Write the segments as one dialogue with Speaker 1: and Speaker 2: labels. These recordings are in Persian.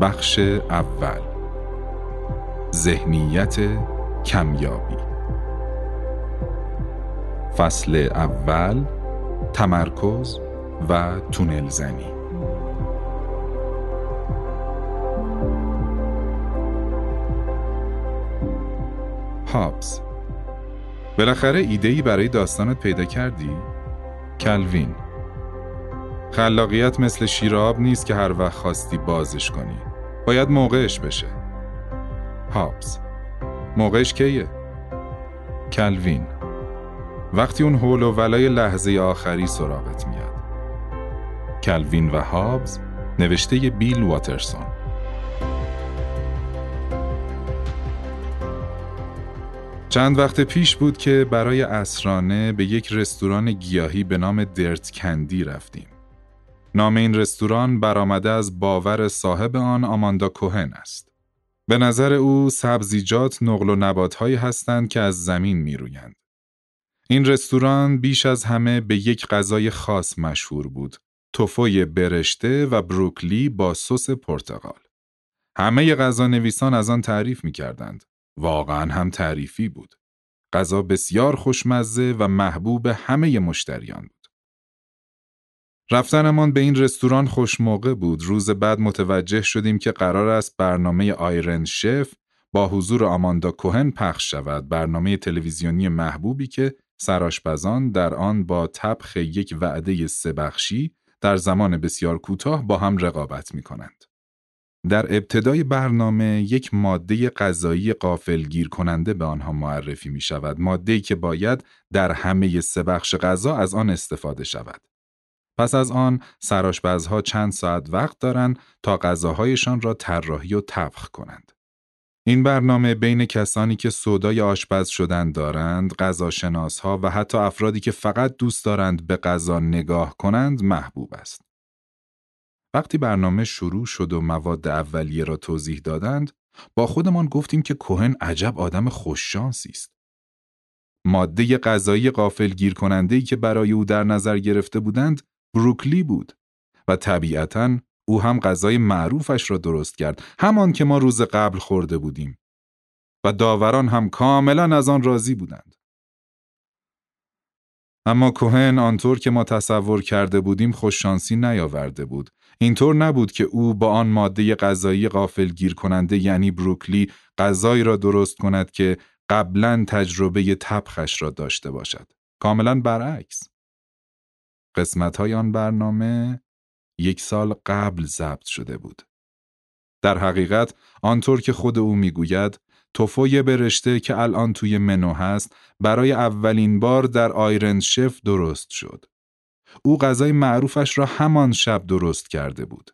Speaker 1: بخش اول. ذهنیت کمیابی. فصل اول تمرکز و تونل زنی. هابز بالاخره ایدهی برای داستانت پیدا کردی؟ کلوین. خلاقیت مثل شیراب نیست که هر وقت خواستی بازش کنی. باید موقعش بشه. هابز. موقعش کیه؟ کلوین. وقتی اون حول و ولای لحظه آخری سراغت میاد. کلوین و هابز نوشته بیل واترسون. چند وقت پیش بود که برای اسرانه به یک رستوران گیاهی به نام درت کندی رفتیم. نام این رستوران برآمده از باور صاحب آن آماندا کوهن است. به نظر او سبزیجات نقل و نباتهایی هستند که از زمین می رویند. این رستوران بیش از همه به یک غذای خاص مشهور بود. توفوی برشته و بروکلی با سس پرتقال. همه غذا نویسان از آن تعریف می کردند. واقعا هم تعریفی بود. غذا بسیار خوشمزه و محبوب همه مشتریان بود. رفتنمان به این رستوران خوشموقع بود. روز بعد متوجه شدیم که قرار است برنامه آیرن شف با حضور آماندا کوهن پخش شود. برنامه تلویزیونی محبوبی که سراشپزان در آن با طبخ یک وعده سه بخشی در زمان بسیار کوتاه با هم رقابت می کنند. در ابتدای برنامه یک ماده غذایی قافلگیر کننده به آنها معرفی می شود. ماده که باید در همه سه بخش غذا از آن استفاده شود. پس از آن سراشپزها چند ساعت وقت دارند تا غذاهایشان را طراحی و طبخ کنند. این برنامه بین کسانی که صدای آشپز شدن دارند، غذاشناسها و حتی افرادی که فقط دوست دارند به غذا نگاه کنند محبوب است. وقتی برنامه شروع شد و مواد اولیه را توضیح دادند، با خودمان گفتیم که کوهن عجب آدم خوششانسی است. ماده غذایی قافل گیر کننده که برای او در نظر گرفته بودند، بروکلی بود و طبیعتا او هم غذای معروفش را درست کرد، همان که ما روز قبل خورده بودیم. و داوران هم کاملا از آن راضی بودند. اما کوهن آنطور که ما تصور کرده بودیم خوششانسی نیاورده بود. اینطور نبود که او با آن ماده غذایی غافل گیر کننده یعنی بروکلی غذایی را درست کند که قبلا تجربه تبخش را داشته باشد. کاملا برعکس. قسمت های آن برنامه یک سال قبل ضبط شده بود. در حقیقت آنطور که خود او می‌گوید توفوی برشته که الان توی منو هست برای اولین بار در آیرن شف درست شد. او غذای معروفش را همان شب درست کرده بود.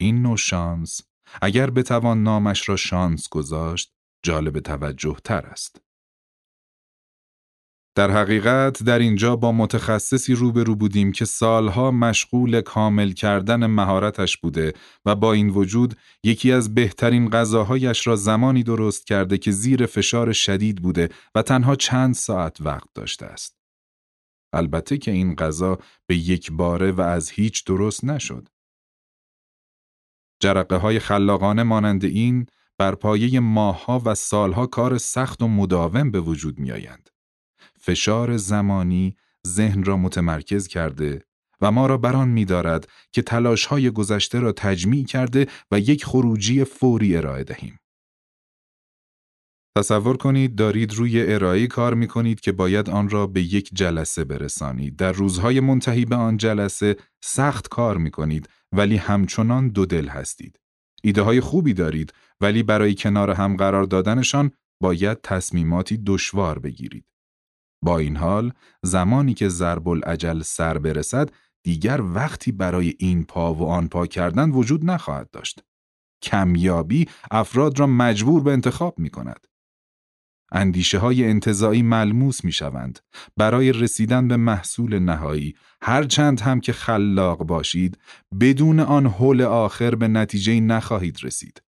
Speaker 1: این نوع شانس اگر بتوان نامش را شانس گذاشت جالب توجه تر است. در حقیقت در اینجا با متخصصی روبرو بودیم که سالها مشغول کامل کردن مهارتش بوده و با این وجود یکی از بهترین غذاهایش را زمانی درست کرده که زیر فشار شدید بوده و تنها چند ساعت وقت داشته است. البته که این غذا به یک باره و از هیچ درست نشد. جرقه های خلاقانه مانند این بر پایه ماهها و سالها کار سخت و مداوم به وجود می آیند. فشار زمانی ذهن را متمرکز کرده و ما را بران می دارد که تلاش های گذشته را تجمیع کرده و یک خروجی فوری ارائه دهیم. تصور کنید دارید روی ارائه کار می کنید که باید آن را به یک جلسه برسانید. در روزهای منتهی به آن جلسه سخت کار می کنید ولی همچنان دو دل هستید. ایده های خوبی دارید ولی برای کنار هم قرار دادنشان باید تصمیماتی دشوار بگیرید. با این حال زمانی که ضرب العجل سر برسد دیگر وقتی برای این پا و آن پا کردن وجود نخواهد داشت. کمیابی افراد را مجبور به انتخاب می کند. اندیشه های انتظایی ملموس می شوند. برای رسیدن به محصول نهایی هرچند هم که خلاق باشید بدون آن حول آخر به نتیجه نخواهید رسید.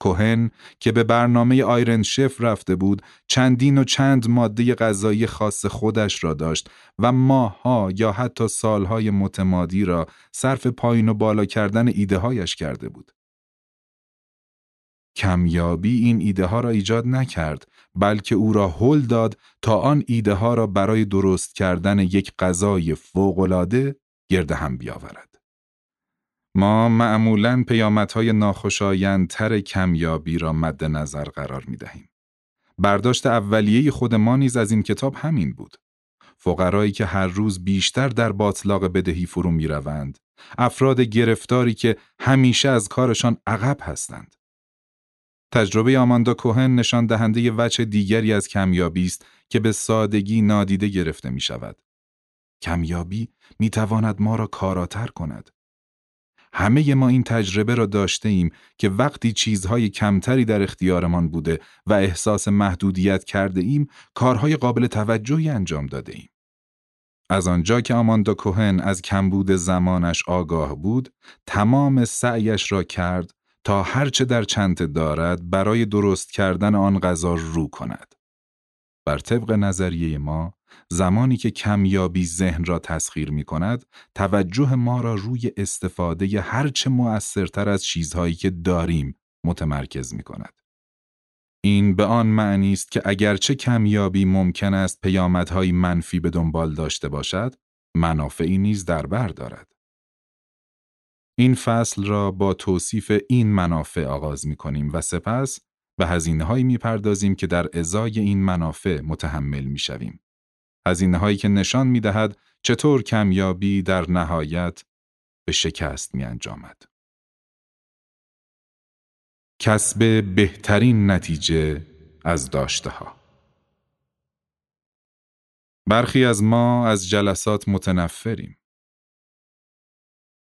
Speaker 1: کوهن که به برنامه آیرن شف رفته بود چندین و چند ماده غذایی خاص خودش را داشت و ماهها یا حتی سالهای متمادی را صرف پایین و بالا کردن ایده هایش کرده بود. کمیابی این ایده ها را ایجاد نکرد بلکه او را هل داد تا آن ایده ها را برای درست کردن یک غذای فوقالعاده گرد هم بیاورد. ما معمولا پیامدهای ناخوشایندتر کمیابی را مد نظر قرار می دهیم. برداشت اولیه خود ما نیز از این کتاب همین بود. فقرایی که هر روز بیشتر در باطلاق بدهی فرو می روند. افراد گرفتاری که همیشه از کارشان عقب هستند. تجربه آماندا کوهن نشان دهنده وجه دیگری از کمیابی است که به سادگی نادیده گرفته می شود. کمیابی می تواند ما را کاراتر کند. همه ما این تجربه را داشته ایم که وقتی چیزهای کمتری در اختیارمان بوده و احساس محدودیت کرده ایم، کارهای قابل توجهی انجام داده ایم. از آنجا که آماندا کوهن از کمبود زمانش آگاه بود، تمام سعیش را کرد تا هرچه در چنت دارد برای درست کردن آن غذا رو کند. بر طبق نظریه ما، زمانی که کمیابی ذهن را تسخیر می کند، توجه ما را روی استفاده هرچه مؤثرتر از چیزهایی که داریم متمرکز می کند. این به آن معنی است که اگرچه کمیابی ممکن است پیامدهای منفی به دنبال داشته باشد، منافعی نیز در بر دارد. این فصل را با توصیف این منافع آغاز می کنیم و سپس به هزینه هایی می پردازیم که در ازای این منافع متحمل می شویم. هزینه هایی که نشان می دهد چطور کمیابی در نهایت به شکست می انجامد. کسب بهترین نتیجه از داشته ها. برخی از ما از جلسات متنفریم.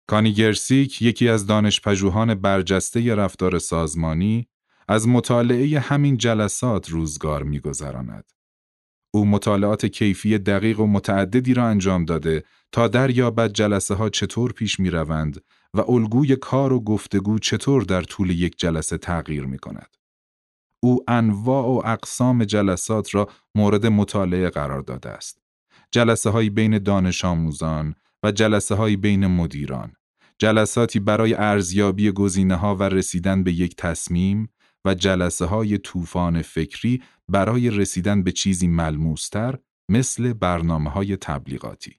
Speaker 1: کانی گرسیک یکی از دانشپژوهان برجسته رفتار سازمانی از مطالعه همین جلسات روزگار میگذراند. او مطالعات کیفی دقیق و متعددی را انجام داده تا دریابد جلسه ها چطور پیش می روند و الگوی کار و گفتگو چطور در طول یک جلسه تغییر می کند. او انواع و اقسام جلسات را مورد مطالعه قرار داده است. جلسه های بین دانش آموزان و جلسه های بین مدیران، جلساتی برای ارزیابی گزینه ها و رسیدن به یک تصمیم و جلسه های طوفان فکری برای رسیدن به چیزی ملموستر مثل برنامه های تبلیغاتی.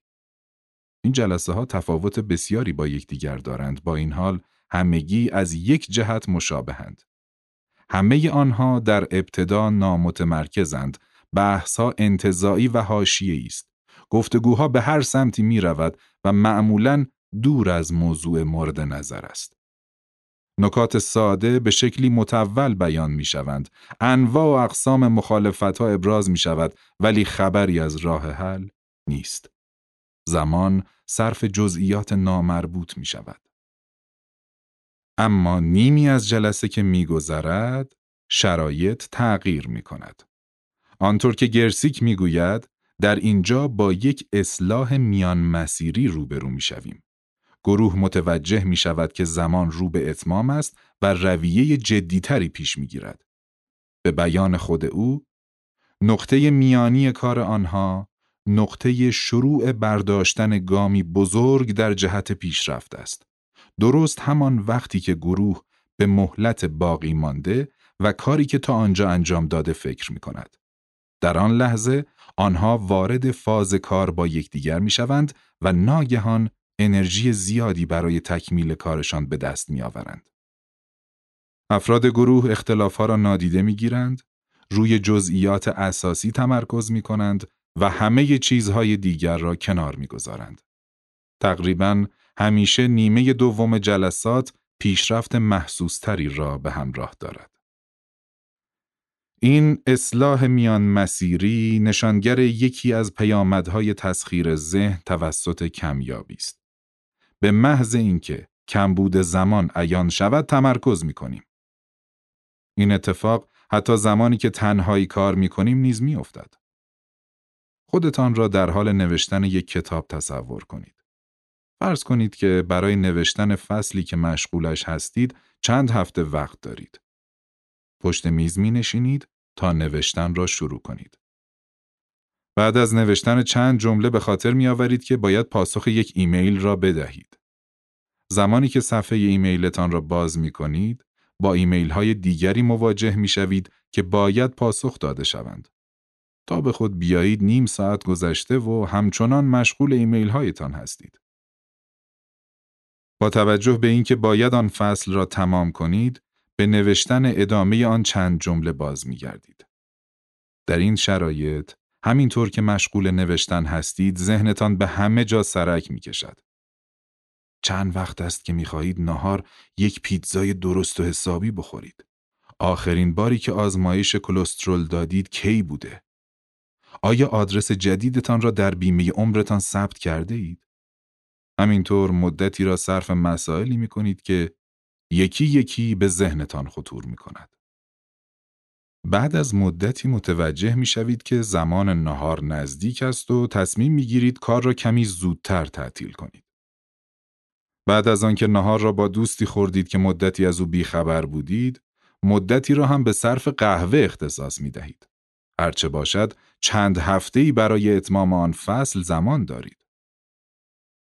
Speaker 1: این جلسه ها تفاوت بسیاری با یکدیگر دارند با این حال همگی از یک جهت مشابهند. همه آنها در ابتدا نامتمرکزند، بحثها انتظاعی و حاشیه‌ای است. گفتگوها به هر سمتی می رود و معمولا دور از موضوع مورد نظر است. نکات ساده به شکلی متول بیان می شوند. انواع و اقسام مخالفت ها ابراز می شود ولی خبری از راه حل نیست. زمان صرف جزئیات نامربوط می شود. اما نیمی از جلسه که میگذرد شرایط تغییر می کند. آنطور که گرسیک می گوید در اینجا با یک اصلاح میان مسیری روبرو می شویم. گروه متوجه می شود که زمان رو به اتمام است و رویه جدیتری پیش می گیرد. به بیان خود او، نقطه میانی کار آنها نقطه شروع برداشتن گامی بزرگ در جهت پیشرفت است. درست همان وقتی که گروه به مهلت باقی مانده و کاری که تا آنجا انجام داده فکر می کند. در آن لحظه آنها وارد فاز کار با یکدیگر می شوند و ناگهان انرژی زیادی برای تکمیل کارشان به دست می آورند. افراد گروه اختلافها را نادیده می گیرند، روی جزئیات اساسی تمرکز می کنند و همه چیزهای دیگر را کنار می گذارند. تقریبا همیشه نیمه دوم جلسات پیشرفت محسوستری را به همراه دارد. این اصلاح میان مسیری نشانگر یکی از پیامدهای تسخیر ذهن توسط کمیابی است. به محض اینکه کمبود زمان عیان شود تمرکز می کنیم. این اتفاق حتی زمانی که تنهایی کار می کنیم نیز می افتد. خودتان را در حال نوشتن یک کتاب تصور کنید. فرض کنید که برای نوشتن فصلی که مشغولش هستید چند هفته وقت دارید. پشت میز می نشینید تا نوشتن را شروع کنید. بعد از نوشتن چند جمله به خاطر می آورید که باید پاسخ یک ایمیل را بدهید. زمانی که صفحه ایمیلتان را باز می کنید، با ایمیل های دیگری مواجه می شوید که باید پاسخ داده شوند. تا به خود بیایید نیم ساعت گذشته و همچنان مشغول ایمیل هایتان هستید. با توجه به اینکه باید آن فصل را تمام کنید، به نوشتن ادامه آن چند جمله باز می گردید. در این شرایط، همینطور که مشغول نوشتن هستید، ذهنتان به همه جا سرک می کشد. چند وقت است که می خواهید نهار یک پیتزای درست و حسابی بخورید. آخرین باری که آزمایش کلسترول دادید کی بوده؟ آیا آدرس جدیدتان را در بیمه عمرتان ثبت کرده اید؟ همینطور مدتی را صرف مسائلی می کنید که یکی یکی به ذهنتان خطور می کند. بعد از مدتی متوجه می شوید که زمان نهار نزدیک است و تصمیم می گیرید کار را کمی زودتر تعطیل کنید. بعد از آنکه نهار را با دوستی خوردید که مدتی از او بیخبر بودید، مدتی را هم به صرف قهوه اختصاص می دهید. هرچه باشد چند هفته‌ای برای اتمام آن فصل زمان دارید.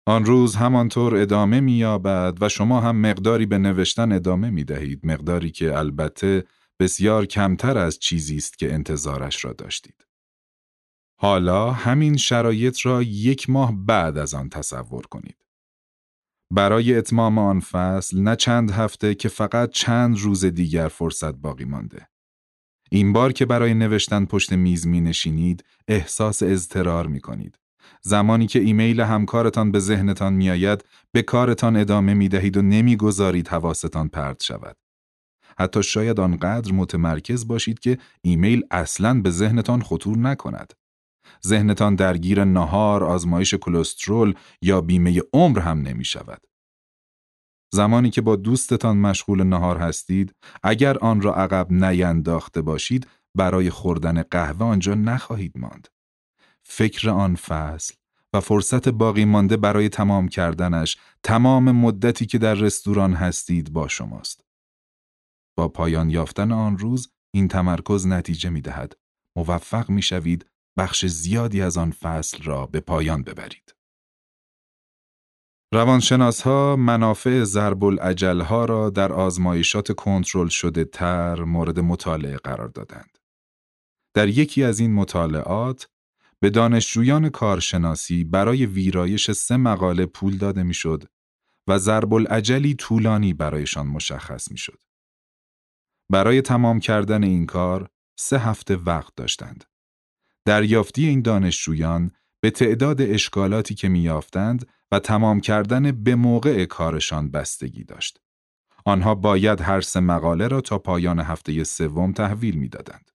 Speaker 1: آن روز همانطور ادامه می‌یابد و شما هم مقداری به نوشتن ادامه می دهید مقداری که البته بسیار کمتر از چیزی است که انتظارش را داشتید. حالا همین شرایط را یک ماه بعد از آن تصور کنید. برای اتمام آن فصل نه چند هفته که فقط چند روز دیگر فرصت باقی مانده. این بار که برای نوشتن پشت میز می نشینید احساس اضطرار می کنید. زمانی که ایمیل همکارتان به ذهنتان می آید به کارتان ادامه می دهید و نمی گذارید حواستان پرت شود. حتی شاید آنقدر متمرکز باشید که ایمیل اصلاً به ذهنتان خطور نکند. ذهنتان درگیر نهار، آزمایش کلسترول یا بیمه عمر هم نمی شود. زمانی که با دوستتان مشغول نهار هستید، اگر آن را عقب نینداخته باشید، برای خوردن قهوه آنجا نخواهید ماند. فکر آن فصل و فرصت باقی مانده برای تمام کردنش تمام مدتی که در رستوران هستید با شماست. با پایان یافتن آن روز این تمرکز نتیجه می دهد. موفق می شوید بخش زیادی از آن فصل را به پایان ببرید. روانشناس ها منافع ضرب ها را در آزمایشات کنترل شده تر مورد مطالعه قرار دادند. در یکی از این مطالعات به دانشجویان کارشناسی برای ویرایش سه مقاله پول داده می‌شد و ضرب العجلی طولانی برایشان مشخص می‌شد. برای تمام کردن این کار سه هفته وقت داشتند. دریافتی این دانشجویان به تعداد اشکالاتی که میافتند و تمام کردن به موقع کارشان بستگی داشت. آنها باید هر سه مقاله را تا پایان هفته سوم تحویل می‌دادند.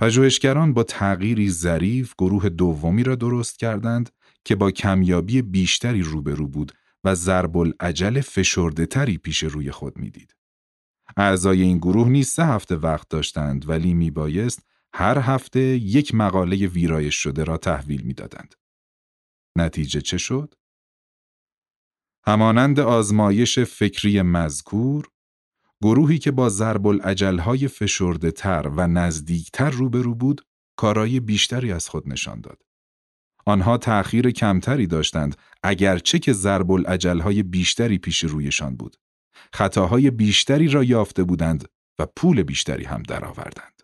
Speaker 1: پژوهشگران با تغییری ظریف گروه دومی را درست کردند که با کمیابی بیشتری روبرو بود و ضرب العجل فشرده تری پیش روی خود می‌دید. اعضای این گروه نیز سه هفته وقت داشتند ولی میبایست هر هفته یک مقاله ویرایش شده را تحویل می‌دادند. نتیجه چه شد؟ همانند آزمایش فکری مذکور، گروهی که با ضرب العجلهای فشرده تر و نزدیکتر روبرو بود، کارایی بیشتری از خود نشان داد. آنها تأخیر کمتری داشتند اگرچه که ضرب العجلهای بیشتری پیش رویشان بود. خطاهای بیشتری را یافته بودند و پول بیشتری هم درآوردند.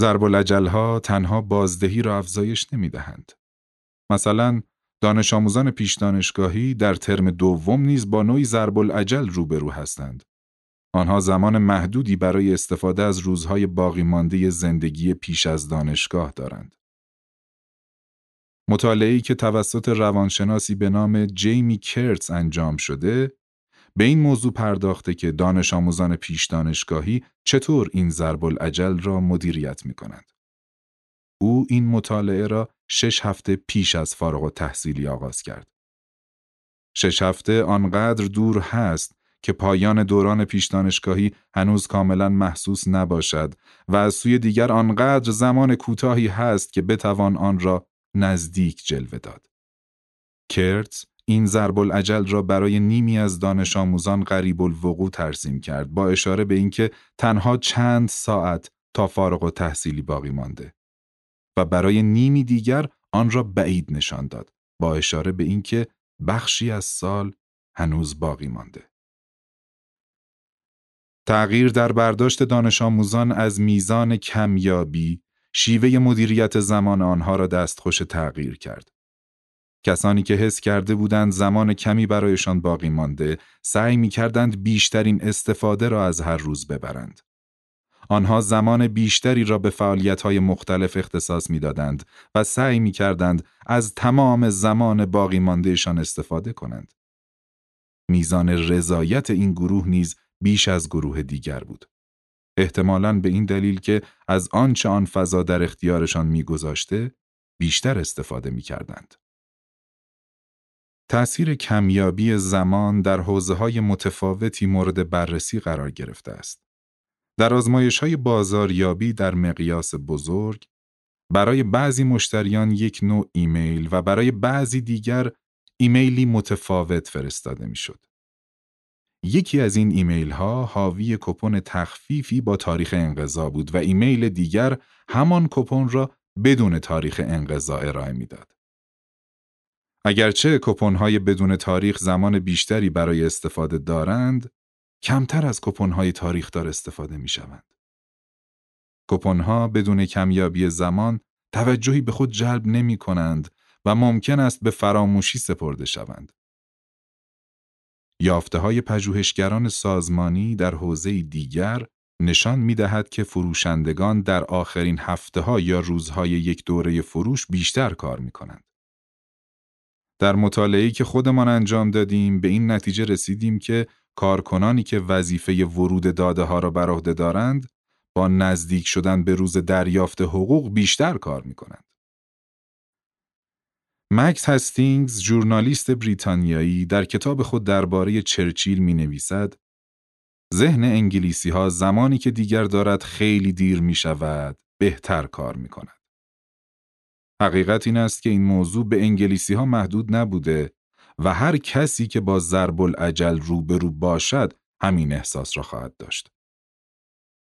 Speaker 1: ضرب ها تنها بازدهی را افزایش نمی دهند. مثلا دانش آموزان پیش دانشگاهی در ترم دوم نیز با نوعی ضرب العجل روبرو هستند. آنها زمان محدودی برای استفاده از روزهای باقی مانده زندگی پیش از دانشگاه دارند. مطالعه‌ای که توسط روانشناسی به نام جیمی کرتز انجام شده، به این موضوع پرداخته که دانش آموزان پیش دانشگاهی چطور این ضرب العجل را مدیریت می کنند. او این مطالعه را شش هفته پیش از فارغ و تحصیلی آغاز کرد. شش هفته آنقدر دور هست که پایان دوران پیش دانشگاهی هنوز کاملا محسوس نباشد و از سوی دیگر آنقدر زمان کوتاهی هست که بتوان آن را نزدیک جلوه داد. کرتز این ضرب العجل را برای نیمی از دانش آموزان قریب الوقوع ترسیم کرد با اشاره به اینکه تنها چند ساعت تا فارغ و تحصیلی باقی مانده و برای نیمی دیگر آن را بعید نشان داد با اشاره به اینکه بخشی از سال هنوز باقی مانده. تغییر در برداشت دانش آموزان از میزان کمیابی شیوه مدیریت زمان آنها را دستخوش تغییر کرد. کسانی که حس کرده بودند زمان کمی برایشان باقی مانده، سعی می کردند بیشترین استفاده را از هر روز ببرند. آنها زمان بیشتری را به فعالیت‌های مختلف اختصاص می‌دادند و سعی می کردند از تمام زمان باقی ماندهشان استفاده کنند. میزان رضایت این گروه نیز بیش از گروه دیگر بود. احتمالاً به این دلیل که از آنچه آن فضا در اختیارشان میگذاشته بیشتر استفاده می کردند. تأثیر کمیابی زمان در حوزه های متفاوتی مورد بررسی قرار گرفته است. در آزمایش های بازاریابی در مقیاس بزرگ، برای بعضی مشتریان یک نوع ایمیل و برای بعضی دیگر ایمیلی متفاوت فرستاده می شد. یکی از این ایمیل ها حاوی کوپن تخفیفی با تاریخ انقضا بود و ایمیل دیگر همان کوپن را بدون تاریخ انقضا ارائه می‌داد. اگرچه کوپن های بدون تاریخ زمان بیشتری برای استفاده دارند، کمتر از کپون های تاریخ دار استفاده می شوند. کپون ها بدون کمیابی زمان توجهی به خود جلب نمی کنند و ممکن است به فراموشی سپرده شوند. یافته های پژوهشگران سازمانی در حوزه دیگر نشان می دهد که فروشندگان در آخرین هفته ها یا روزهای یک دوره فروش بیشتر کار می کنند. در مطالعه‌ای که خودمان انجام دادیم به این نتیجه رسیدیم که کارکنانی که وظیفه ورود داده ها را بر عهده دارند با نزدیک شدن به روز دریافت حقوق بیشتر کار می کنند. مکس هستینگز ژورنالیست بریتانیایی در کتاب خود درباره چرچیل می نویسد ذهن انگلیسی ها زمانی که دیگر دارد خیلی دیر می شود بهتر کار می کند. حقیقت این است که این موضوع به انگلیسی ها محدود نبوده و هر کسی که با ضرب العجل روبرو باشد همین احساس را خواهد داشت.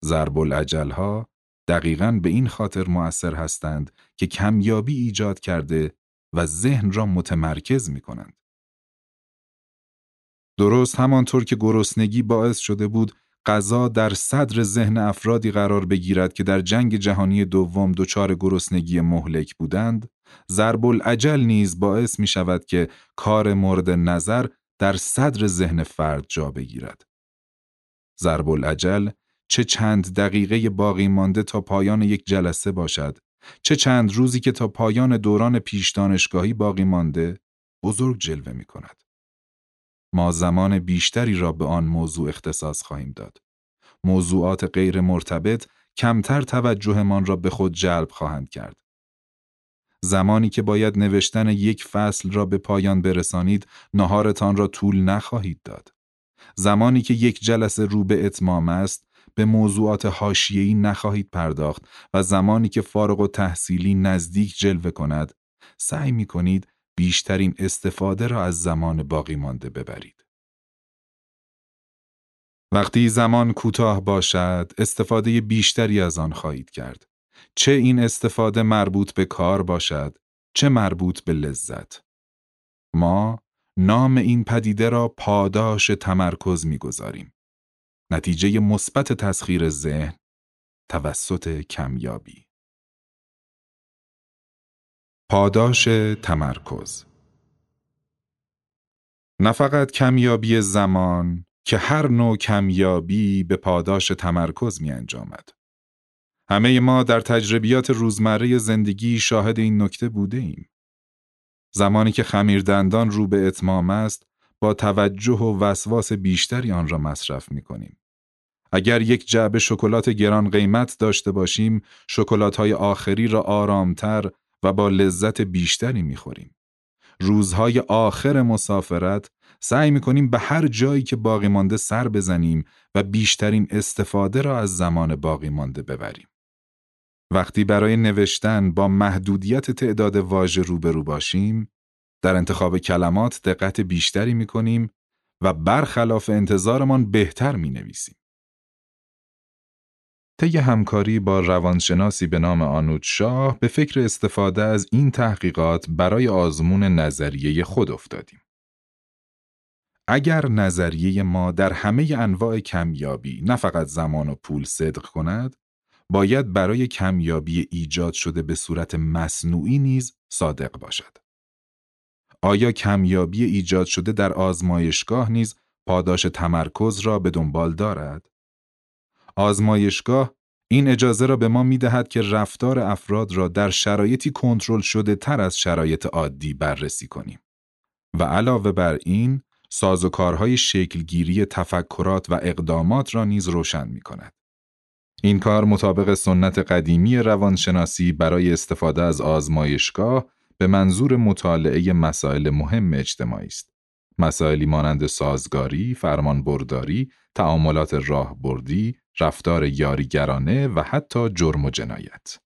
Speaker 1: ضرب العجل ها دقیقا به این خاطر مؤثر هستند که کمیابی ایجاد کرده و ذهن را متمرکز می کنند. درست همانطور که گرسنگی باعث شده بود غذا در صدر ذهن افرادی قرار بگیرد که در جنگ جهانی دوم دچار گرسنگی مهلک بودند، ضرب العجل نیز باعث می شود که کار مورد نظر در صدر ذهن فرد جا بگیرد. ضرب العجل چه چند دقیقه باقی مانده تا پایان یک جلسه باشد چه چند روزی که تا پایان دوران پیش دانشگاهی باقی مانده بزرگ جلوه می کند. ما زمان بیشتری را به آن موضوع اختصاص خواهیم داد. موضوعات غیر مرتبط کمتر توجهمان را به خود جلب خواهند کرد. زمانی که باید نوشتن یک فصل را به پایان برسانید، نهارتان را طول نخواهید داد. زمانی که یک جلسه رو به اتمام است، به موضوعات حاشیه‌ای نخواهید پرداخت و زمانی که فارغ و تحصیلی نزدیک جلوه کند سعی می کنید بیشترین استفاده را از زمان باقی مانده ببرید. وقتی زمان کوتاه باشد استفاده بیشتری از آن خواهید کرد. چه این استفاده مربوط به کار باشد چه مربوط به لذت. ما نام این پدیده را پاداش تمرکز می‌گذاریم. نتیجه مثبت تسخیر ذهن توسط کمیابی پاداش تمرکز نه فقط کمیابی زمان که هر نوع کمیابی به پاداش تمرکز می انجامد. همه ما در تجربیات روزمره زندگی شاهد این نکته بوده ایم. زمانی که خمیردندان رو به اتمام است، با توجه و وسواس بیشتری آن را مصرف می کنیم. اگر یک جعبه شکلات گران قیمت داشته باشیم، شکلات های آخری را آرامتر و با لذت بیشتری می خوریم. روزهای آخر مسافرت سعی می کنیم به هر جایی که باقی مانده سر بزنیم و بیشترین استفاده را از زمان باقی مانده ببریم. وقتی برای نوشتن با محدودیت تعداد واژه روبرو باشیم، در انتخاب کلمات دقت بیشتری می کنیم و برخلاف انتظارمان بهتر می نویسیم. طی همکاری با روانشناسی به نام آنود شاه به فکر استفاده از این تحقیقات برای آزمون نظریه خود افتادیم. اگر نظریه ما در همه انواع کمیابی نه فقط زمان و پول صدق کند باید برای کمیابی ایجاد شده به صورت مصنوعی نیز صادق باشد. آیا کمیابی ایجاد شده در آزمایشگاه نیز پاداش تمرکز را به دنبال دارد؟ آزمایشگاه این اجازه را به ما می دهد که رفتار افراد را در شرایطی کنترل شده تر از شرایط عادی بررسی کنیم. و علاوه بر این، سازوکارهای شکلگیری تفکرات و اقدامات را نیز روشن می کند. این کار مطابق سنت قدیمی روانشناسی برای استفاده از آزمایشگاه به منظور مطالعه مسائل مهم اجتماعی است. مسائلی مانند سازگاری، فرمانبرداری، تعاملات راهبردی، رفتار یاریگرانه و حتی جرم و جنایت.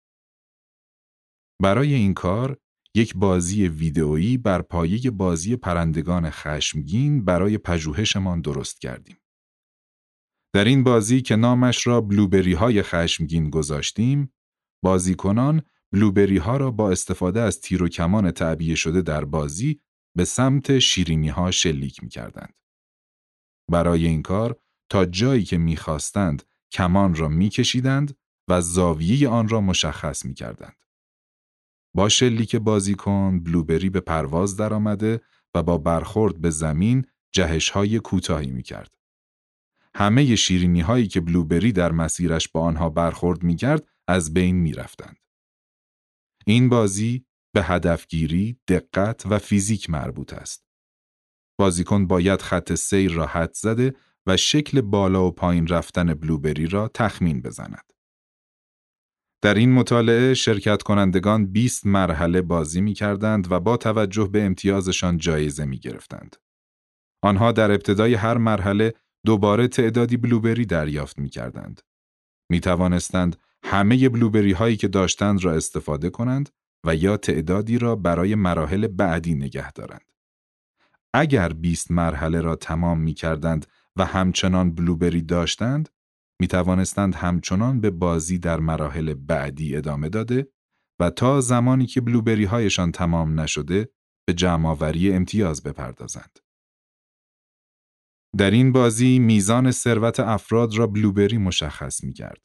Speaker 1: برای این کار یک بازی ویدئویی بر پایه بازی پرندگان خشمگین برای پژوهشمان درست کردیم. در این بازی که نامش را بلوبری های خشمگین گذاشتیم، بازیکنان بلوبری ها را با استفاده از تیر و کمان تعبیه شده در بازی به سمت شیرینی ها شلیک می کردند. برای این کار تا جایی که می‌خواستند کمان را میکشیدند و زاویه آن را مشخص می کردند. با شلیک بازیکن بلوبری به پرواز درآمده و با برخورد به زمین جهش های کوتاهی می کرد. همه شیرینی هایی که بلوبری در مسیرش با آنها برخورد می کرد از بین می رفتند. این بازی به هدفگیری، دقت و فیزیک مربوط است. بازیکن باید خط سیر را حد زده و شکل بالا و پایین رفتن بلوبری را تخمین بزند. در این مطالعه شرکت کنندگان 20 مرحله بازی می کردند و با توجه به امتیازشان جایزه می گرفتند. آنها در ابتدای هر مرحله دوباره تعدادی بلوبری دریافت می کردند. می توانستند همه بلوبری هایی که داشتند را استفاده کنند و یا تعدادی را برای مراحل بعدی نگه دارند. اگر 20 مرحله را تمام می کردند و همچنان بلوبری داشتند، می توانستند همچنان به بازی در مراحل بعدی ادامه داده و تا زمانی که بلوبری هایشان تمام نشده به جمعآوری امتیاز بپردازند. در این بازی میزان ثروت افراد را بلوبری مشخص می کرد.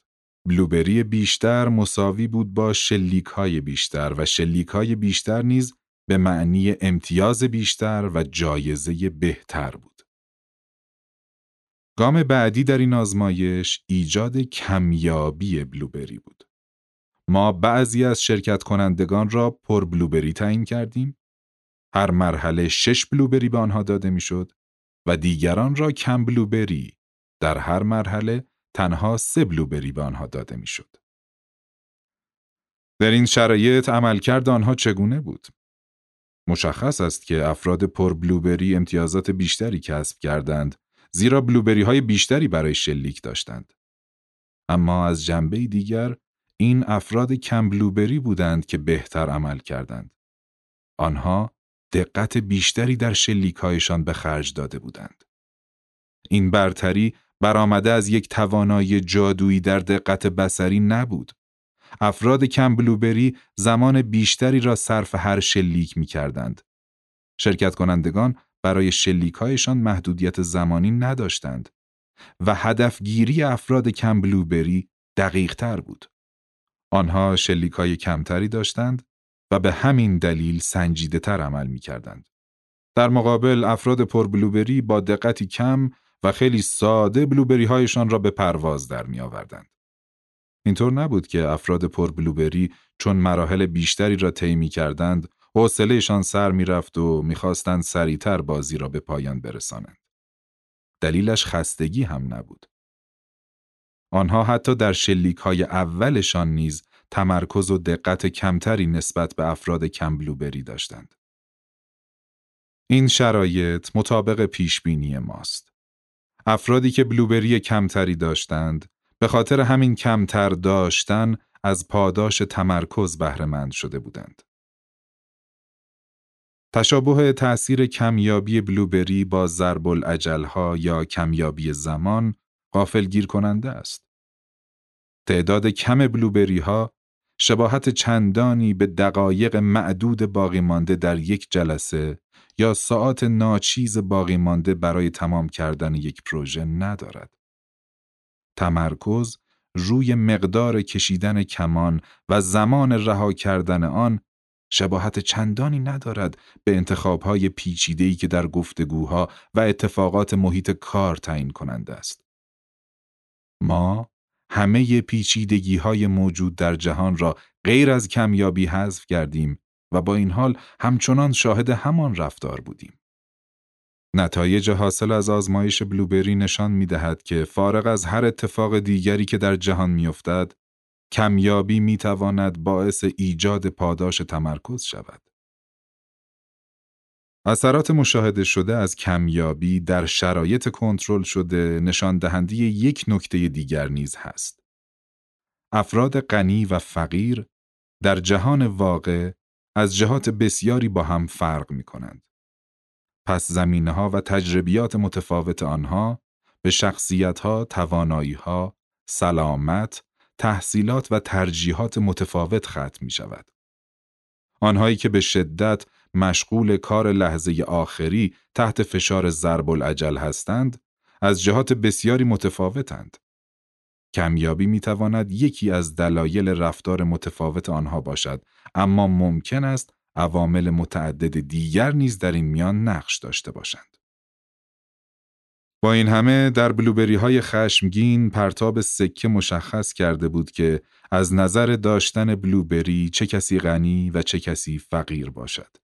Speaker 1: بلوبری بیشتر مساوی بود با شلیک های بیشتر و شلیک های بیشتر نیز به معنی امتیاز بیشتر و جایزه بهتر بود. گام بعدی در این آزمایش ایجاد کمیابی بلوبری بود. ما بعضی از شرکت کنندگان را پر بلوبری تعیین کردیم. هر مرحله شش بلوبری به آنها داده می‌شد و دیگران را کم بلوبری در هر مرحله تنها سه بلوبری به آنها داده می‌شد. در این شرایط عملکرد آنها چگونه بود؟ مشخص است که افراد پر بلوبری امتیازات بیشتری کسب کردند زیرا بلوبری های بیشتری برای شلیک داشتند. اما از جنبه دیگر این افراد کم بلوبری بودند که بهتر عمل کردند. آنها دقت بیشتری در شلیکهایشان به خرج داده بودند. این برتری برآمده از یک توانایی جادویی در دقت بسری نبود. افراد کم بلوبری زمان بیشتری را صرف هر شلیک می کردند. شرکت کنندگان برای شلیکهایشان محدودیت زمانی نداشتند و هدفگیری افراد کم بلوبری دقیق تر بود. آنها شلیک های کمتری داشتند و به همین دلیل سنجیده تر عمل می کردند. در مقابل افراد پر بلوبری با دقتی کم و خیلی ساده بلوبری هایشان را به پرواز در می آوردند. اینطور نبود که افراد پر بلوبری چون مراحل بیشتری را طی می کردند حوصلهشان سر می‌رفت و می‌خواستند سریعتر بازی را به پایان برسانند. دلیلش خستگی هم نبود. آنها حتی در شلیک های اولشان نیز تمرکز و دقت کمتری نسبت به افراد کم بلوبری داشتند. این شرایط مطابق پیشبینی ماست. افرادی که بلوبری کمتری داشتند به خاطر همین کمتر داشتن از پاداش تمرکز بهرهمند شده بودند. تشابه تأثیر کمیابی بلوبری با ضرب ها یا کمیابی زمان گیر کننده است. تعداد کم بلوبری ها شباهت چندانی به دقایق معدود باقی مانده در یک جلسه یا ساعت ناچیز باقی مانده برای تمام کردن یک پروژه ندارد. تمرکز روی مقدار کشیدن کمان و زمان رها کردن آن شباهت چندانی ندارد به انتخابهای پیچیده‌ای که در گفتگوها و اتفاقات محیط کار تعیین کننده است. ما همه پیچیدگی های موجود در جهان را غیر از کمیابی حذف کردیم و با این حال همچنان شاهد همان رفتار بودیم. نتایج حاصل از آزمایش بلوبری نشان می دهد که فارغ از هر اتفاق دیگری که در جهان می افتد، کمیابی می تواند باعث ایجاد پاداش تمرکز شود. اثرات مشاهده شده از کمیابی در شرایط کنترل شده نشان دهنده یک نکته دیگر نیز هست. افراد غنی و فقیر در جهان واقع از جهات بسیاری با هم فرق می کنند. پس زمینه ها و تجربیات متفاوت آنها به شخصیت ها، توانایی ها، سلامت، تحصیلات و ترجیحات متفاوت ختم می شود. آنهایی که به شدت مشغول کار لحظه آخری تحت فشار ضرب العجل هستند، از جهات بسیاری متفاوتند. کمیابی می تواند یکی از دلایل رفتار متفاوت آنها باشد، اما ممکن است عوامل متعدد دیگر نیز در این میان نقش داشته باشند. با این همه در بلوبری های خشمگین پرتاب سکه مشخص کرده بود که از نظر داشتن بلوبری چه کسی غنی و چه کسی فقیر باشد.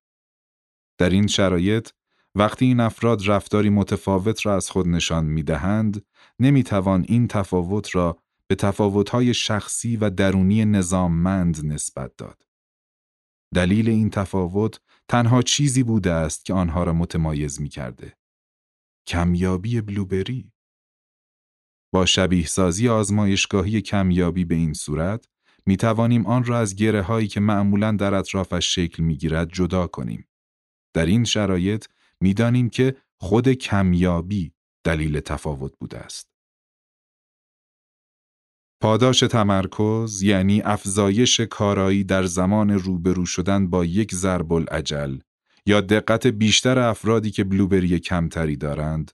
Speaker 1: در این شرایط وقتی این افراد رفتاری متفاوت را از خود نشان می دهند، نمی توان این تفاوت را به تفاوتهای شخصی و درونی نظاممند نسبت داد. دلیل این تفاوت تنها چیزی بوده است که آنها را متمایز می کرده. کمیابی بلوبری با شبیه سازی آزمایشگاهی کمیابی به این صورت می توانیم آن را از گره هایی که معمولا در اطرافش شکل می گیرد جدا کنیم. در این شرایط می دانیم که خود کمیابی دلیل تفاوت بوده است. پاداش تمرکز یعنی افزایش کارایی در زمان روبرو شدن با یک ضرب العجل یا دقت بیشتر افرادی که بلوبری کمتری دارند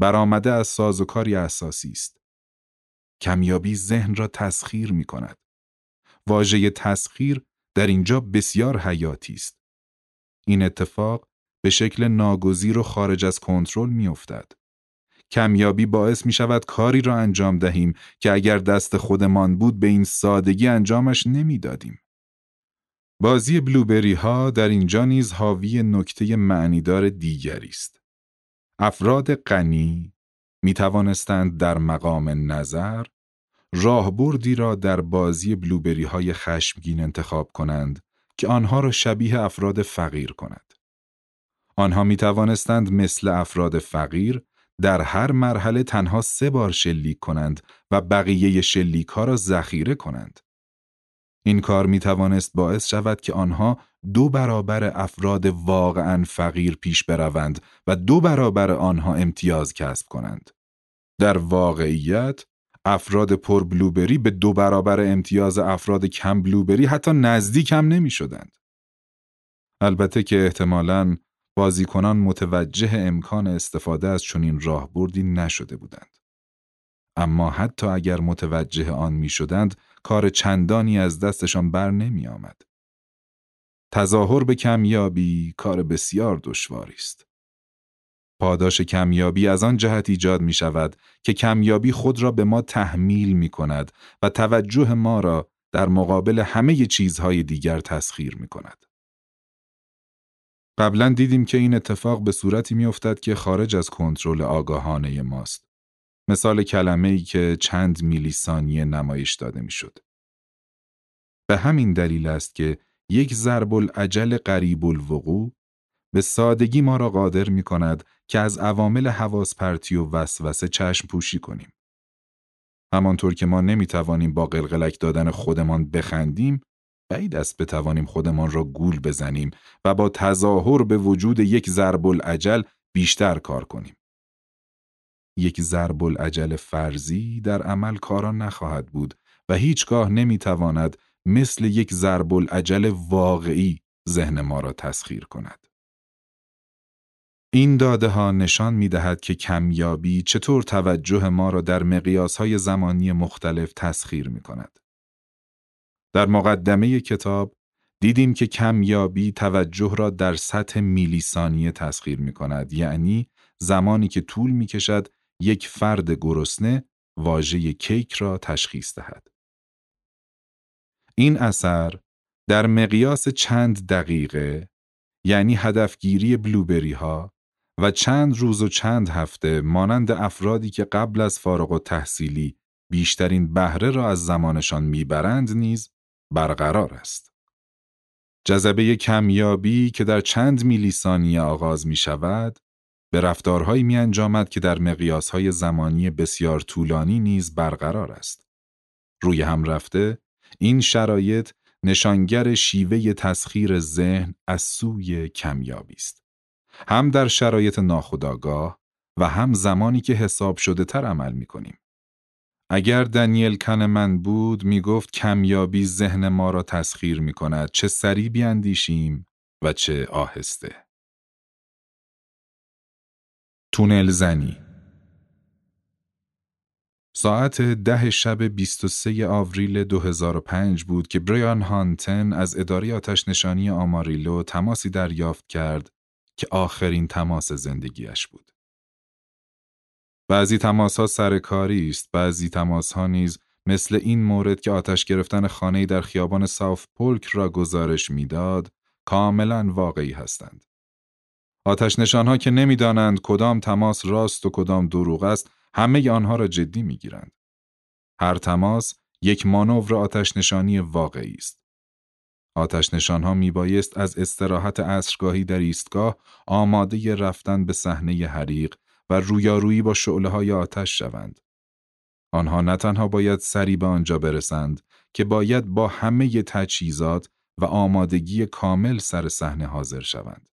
Speaker 1: برآمده از سازوکاری اساسی است. کمیابی ذهن را تسخیر می کند. واژه تسخیر در اینجا بسیار حیاتی است. این اتفاق به شکل ناگزیر و خارج از کنترل می افتد. کمیابی باعث می شود کاری را انجام دهیم که اگر دست خودمان بود به این سادگی انجامش نمی‌دادیم. بازی بلوبری ها در اینجا نیز حاوی نکته معنیدار دیگری است. افراد غنی می توانستند در مقام نظر راهبردی را در بازی بلوبری های خشمگین انتخاب کنند که آنها را شبیه افراد فقیر کند. آنها می توانستند مثل افراد فقیر در هر مرحله تنها سه بار شلیک کنند و بقیه شلیک ها را ذخیره کنند. این کار می توانست باعث شود که آنها دو برابر افراد واقعا فقیر پیش بروند و دو برابر آنها امتیاز کسب کنند. در واقعیت افراد پر بلوبری به دو برابر امتیاز افراد کم بلوبری حتی نزدیک هم نمی شدند. البته که احتمالاً بازیکنان متوجه امکان استفاده از چنین راهبردی نشده بودند. اما حتی اگر متوجه آن می شدند، کار چندانی از دستشان بر نمی آمد. تظاهر به کمیابی کار بسیار دشواری است. پاداش کمیابی از آن جهت ایجاد می شود که کمیابی خود را به ما تحمیل می کند و توجه ما را در مقابل همه چیزهای دیگر تسخیر می کند. قبلا دیدیم که این اتفاق به صورتی میافتد که خارج از کنترل آگاهانه ماست. مثال کلمه ای که چند میلی ثانیه نمایش داده می‌شد. به همین دلیل است که یک ضرب العجل قریب الوقوع به سادگی ما را قادر می کند که از عوامل حواس پرتی و وسوسه چشم پوشی کنیم. همانطور که ما نمی توانیم با قلقلک دادن خودمان بخندیم، بعید است بتوانیم خودمان را گول بزنیم و با تظاهر به وجود یک ضرب العجل بیشتر کار کنیم. یک ضرب العجل فرضی در عمل کاران نخواهد بود و هیچگاه نمی‌تواند مثل یک ضرب العجل واقعی ذهن ما را تسخیر کند. این داده ها نشان می دهد که کمیابی چطور توجه ما را در مقیاس های زمانی مختلف تسخیر می کند. در مقدمه کتاب دیدیم که کمیابی توجه را در سطح میلی ثانیه تسخیر می کند یعنی زمانی که طول می کشد یک فرد گرسنه واژه کیک را تشخیص دهد. این اثر در مقیاس چند دقیقه یعنی هدفگیری بلوبری ها و چند روز و چند هفته مانند افرادی که قبل از فارغ و تحصیلی بیشترین بهره را از زمانشان می‌برند نیز برقرار است. جذبه کمیابی که در چند میلی ثانیه آغاز می شود به رفتارهایی می انجامد که در مقیاسهای زمانی بسیار طولانی نیز برقرار است. روی هم رفته این شرایط نشانگر شیوه تسخیر ذهن از سوی کمیابی است. هم در شرایط ناخودآگاه و هم زمانی که حساب شده تر عمل می کنیم. اگر دنیل کنمن بود می گفت کمیابی ذهن ما را تسخیر می کند چه سریع بیاندیشیم و چه آهسته. تونل زنی ساعت ده شب 23 آوریل 2005 بود که بریان هانتن از اداره آتش نشانی آماریلو تماسی دریافت کرد که آخرین تماس زندگیش بود. بعضی تماس ها سرکاری است، بعضی تماس ها نیز مثل این مورد که آتش گرفتن خانه در خیابان ساوث پولک را گزارش می‌داد، کاملا واقعی هستند. آتش نشانها که نمی‌دانند کدام تماس راست و کدام دروغ است، همه آنها را جدی می‌گیرند. هر تماس یک مانور آتش نشانی واقعی است. آتش نشانها می بایست از استراحت عصرگاهی در ایستگاه آماده رفتن به صحنه حریق و رویارویی با شعله های آتش شوند. آنها نه تنها باید سری به آنجا برسند که باید با همه تجهیزات و آمادگی کامل سر صحنه حاضر شوند.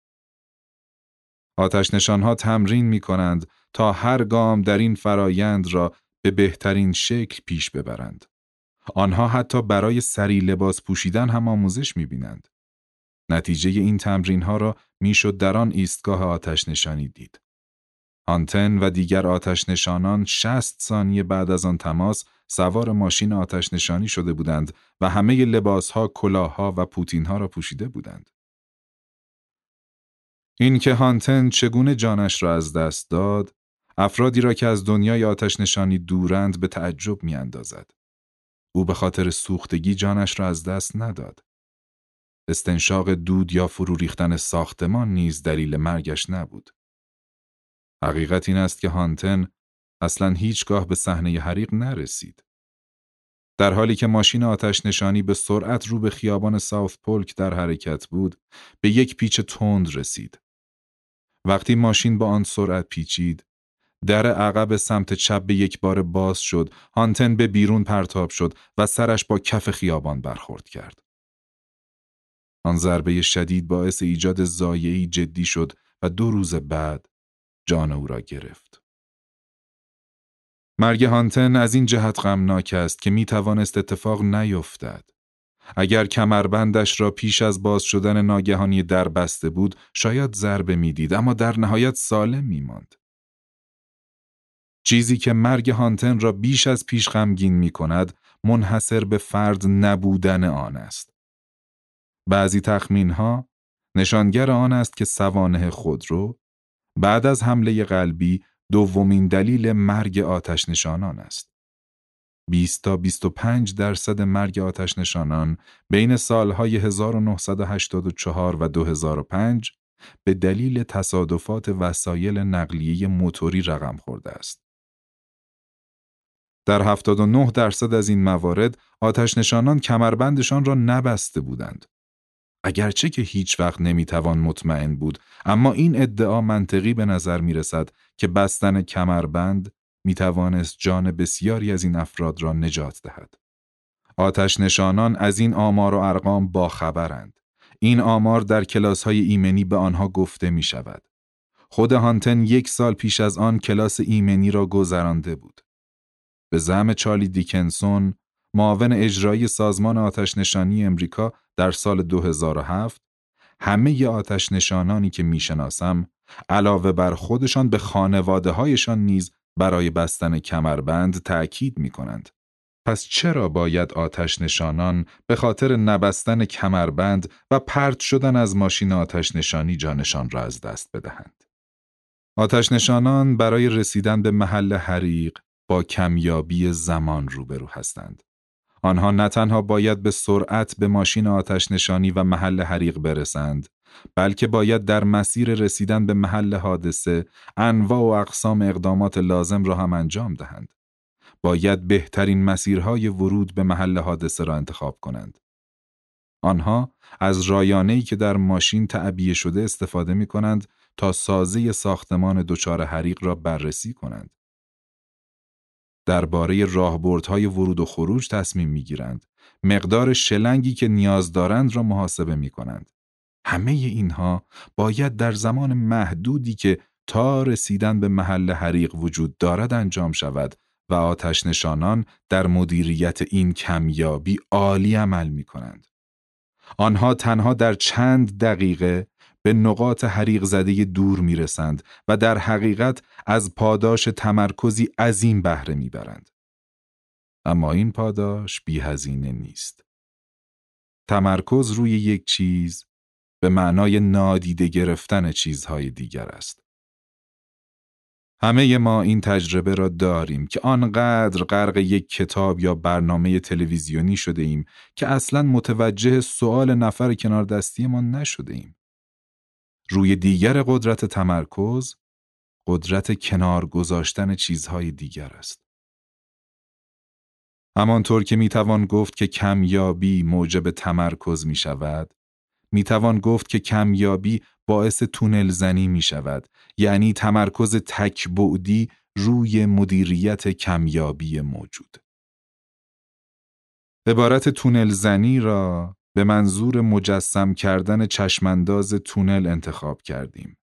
Speaker 1: آتش نشانها تمرین می کنند تا هر گام در این فرایند را به بهترین شکل پیش ببرند. آنها حتی برای سری لباس پوشیدن هم آموزش می بینند. نتیجه این تمرین ها را می‌شد در آن ایستگاه آتش نشانی دید. آنتن و دیگر آتش نشانان 60 ثانیه بعد از آن تماس سوار ماشین آتش نشانی شده بودند و همه لباس ها، کلاه ها و پوتین ها را پوشیده بودند. اینکه هانتن چگونه جانش را از دست داد، افرادی را که از دنیای آتش نشانی دورند به تعجب می اندازد. او به خاطر سوختگی جانش را از دست نداد. استنشاق دود یا فرو ریختن ساختمان نیز دلیل مرگش نبود. حقیقت این است که هانتن اصلا هیچگاه به صحنه حریق نرسید. در حالی که ماشین آتش نشانی به سرعت رو به خیابان ساوت پولک در حرکت بود، به یک پیچ تند رسید. وقتی ماشین با آن سرعت پیچید، در عقب سمت چپ به یک بار باز شد، هانتن به بیرون پرتاب شد و سرش با کف خیابان برخورد کرد. آن ضربه شدید باعث ایجاد زایعی جدی شد و دو روز بعد جان او را گرفت. مرگ هانتن از این جهت غمناک است که می توانست اتفاق نیفتد. اگر کمربندش را پیش از باز شدن ناگهانی در بسته بود، شاید ضربه می‌دید اما در نهایت سالم می ماند. چیزی که مرگ هانتن را بیش از پیش غمگین می کند منحصر به فرد نبودن آن است. بعضی تخمین ها نشانگر آن است که سوانه خودرو بعد از حمله قلبی دومین دلیل مرگ آتش نشانان است. 20 تا 25 درصد مرگ آتش نشانان بین سالهای 1984 و 2005 به دلیل تصادفات وسایل نقلیه موتوری رقم خورده است. در 79 درصد از این موارد آتش نشانان کمربندشان را نبسته بودند. اگرچه که هیچ وقت نمی‌توان مطمئن بود اما این ادعا منطقی به نظر می رسد که بستن کمربند می توانست جان بسیاری از این افراد را نجات دهد. آتش نشانان از این آمار و ارقام باخبرند. این آمار در کلاس های ایمنی به آنها گفته می شود. خود هانتن یک سال پیش از آن کلاس ایمنی را گذرانده بود. به زم چارلی دیکنسون معاون اجرایی سازمان آتش نشانی امریکا در سال 2007 همه آتش نشانانی که می‌شناسم علاوه بر خودشان به خانواده هایشان نیز برای بستن کمربند تأکید می کنند. پس چرا باید آتش نشانان به خاطر نبستن کمربند و پرت شدن از ماشین آتش نشانی جانشان را از دست بدهند؟ آتش نشانان برای رسیدن به محل حریق با کمیابی زمان روبرو هستند. آنها نه تنها باید به سرعت به ماشین آتش نشانی و محل حریق برسند بلکه باید در مسیر رسیدن به محل حادثه انواع و اقسام اقدامات لازم را هم انجام دهند. باید بهترین مسیرهای ورود به محل حادثه را انتخاب کنند. آنها از رایانه‌ای که در ماشین تعبیه شده استفاده می کنند تا سازه ساختمان دچار حریق را بررسی کنند. درباره راهبردهای ورود و خروج تصمیم می گیرند. مقدار شلنگی که نیاز دارند را محاسبه می کنند. همه اینها باید در زمان محدودی که تا رسیدن به محل حریق وجود دارد انجام شود و آتش نشانان در مدیریت این کمیابی عالی عمل می کنند. آنها تنها در چند دقیقه به نقاط حریق زده دور می رسند و در حقیقت از پاداش تمرکزی عظیم بهره می برند. اما این پاداش بی هزینه نیست. تمرکز روی یک چیز به معنای نادیده گرفتن چیزهای دیگر است. همه ما این تجربه را داریم که آنقدر غرق یک کتاب یا برنامه تلویزیونی شده ایم که اصلا متوجه سوال نفر کنار دستی ما نشده ایم. روی دیگر قدرت تمرکز، قدرت کنار گذاشتن چیزهای دیگر است. همانطور که می‌توان گفت که کمیابی موجب تمرکز می شود، می توان گفت که کمیابی باعث تونل زنی می شود یعنی تمرکز تکبعدی روی مدیریت کمیابی موجود. عبارت تونل زنی را به منظور مجسم کردن چشمانداز تونل انتخاب کردیم.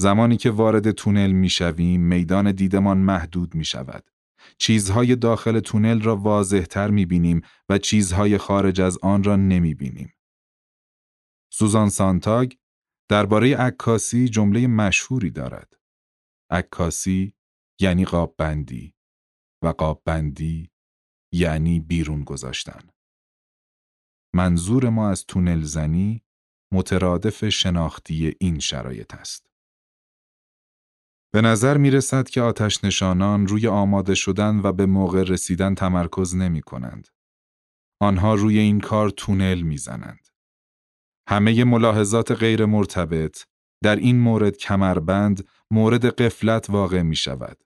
Speaker 1: زمانی که وارد تونل می شویم، میدان دیدمان محدود می شود. چیزهای داخل تونل را واضح تر می بینیم و چیزهای خارج از آن را نمی بینیم. سوزان سانتاگ درباره عکاسی جمله مشهوری دارد. عکاسی یعنی قاب بندی و قاب بندی یعنی بیرون گذاشتن. منظور ما از تونل زنی مترادف شناختی این شرایط است. به نظر می رسد که آتش نشانان روی آماده شدن و به موقع رسیدن تمرکز نمی کنند. آنها روی این کار تونل می زنند. همه ملاحظات غیر مرتبط در این مورد کمربند مورد قفلت واقع می شود.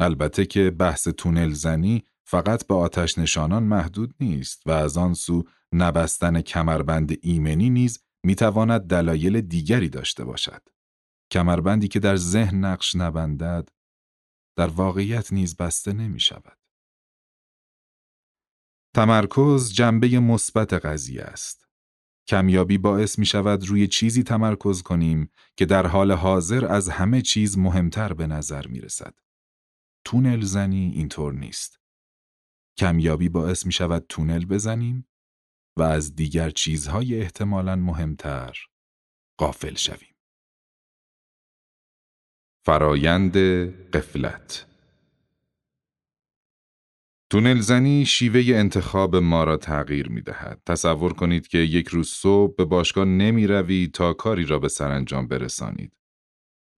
Speaker 1: البته که بحث تونل زنی فقط به آتش نشانان محدود نیست و از آن سو نبستن کمربند ایمنی نیز می‌تواند دلایل دیگری داشته باشد. کمربندی که در ذهن نقش نبندد در واقعیت نیز بسته نمی شود. تمرکز جنبه مثبت قضیه است. کمیابی باعث می شود روی چیزی تمرکز کنیم که در حال حاضر از همه چیز مهمتر به نظر می رسد. تونل زنی اینطور نیست. کمیابی باعث می شود تونل بزنیم و از دیگر چیزهای احتمالاً مهمتر قافل شویم. فرایند قفلت تونل زنی شیوه انتخاب ما را تغییر می دهد. تصور کنید که یک روز صبح به باشگاه نمی روید تا کاری را به سرانجام برسانید.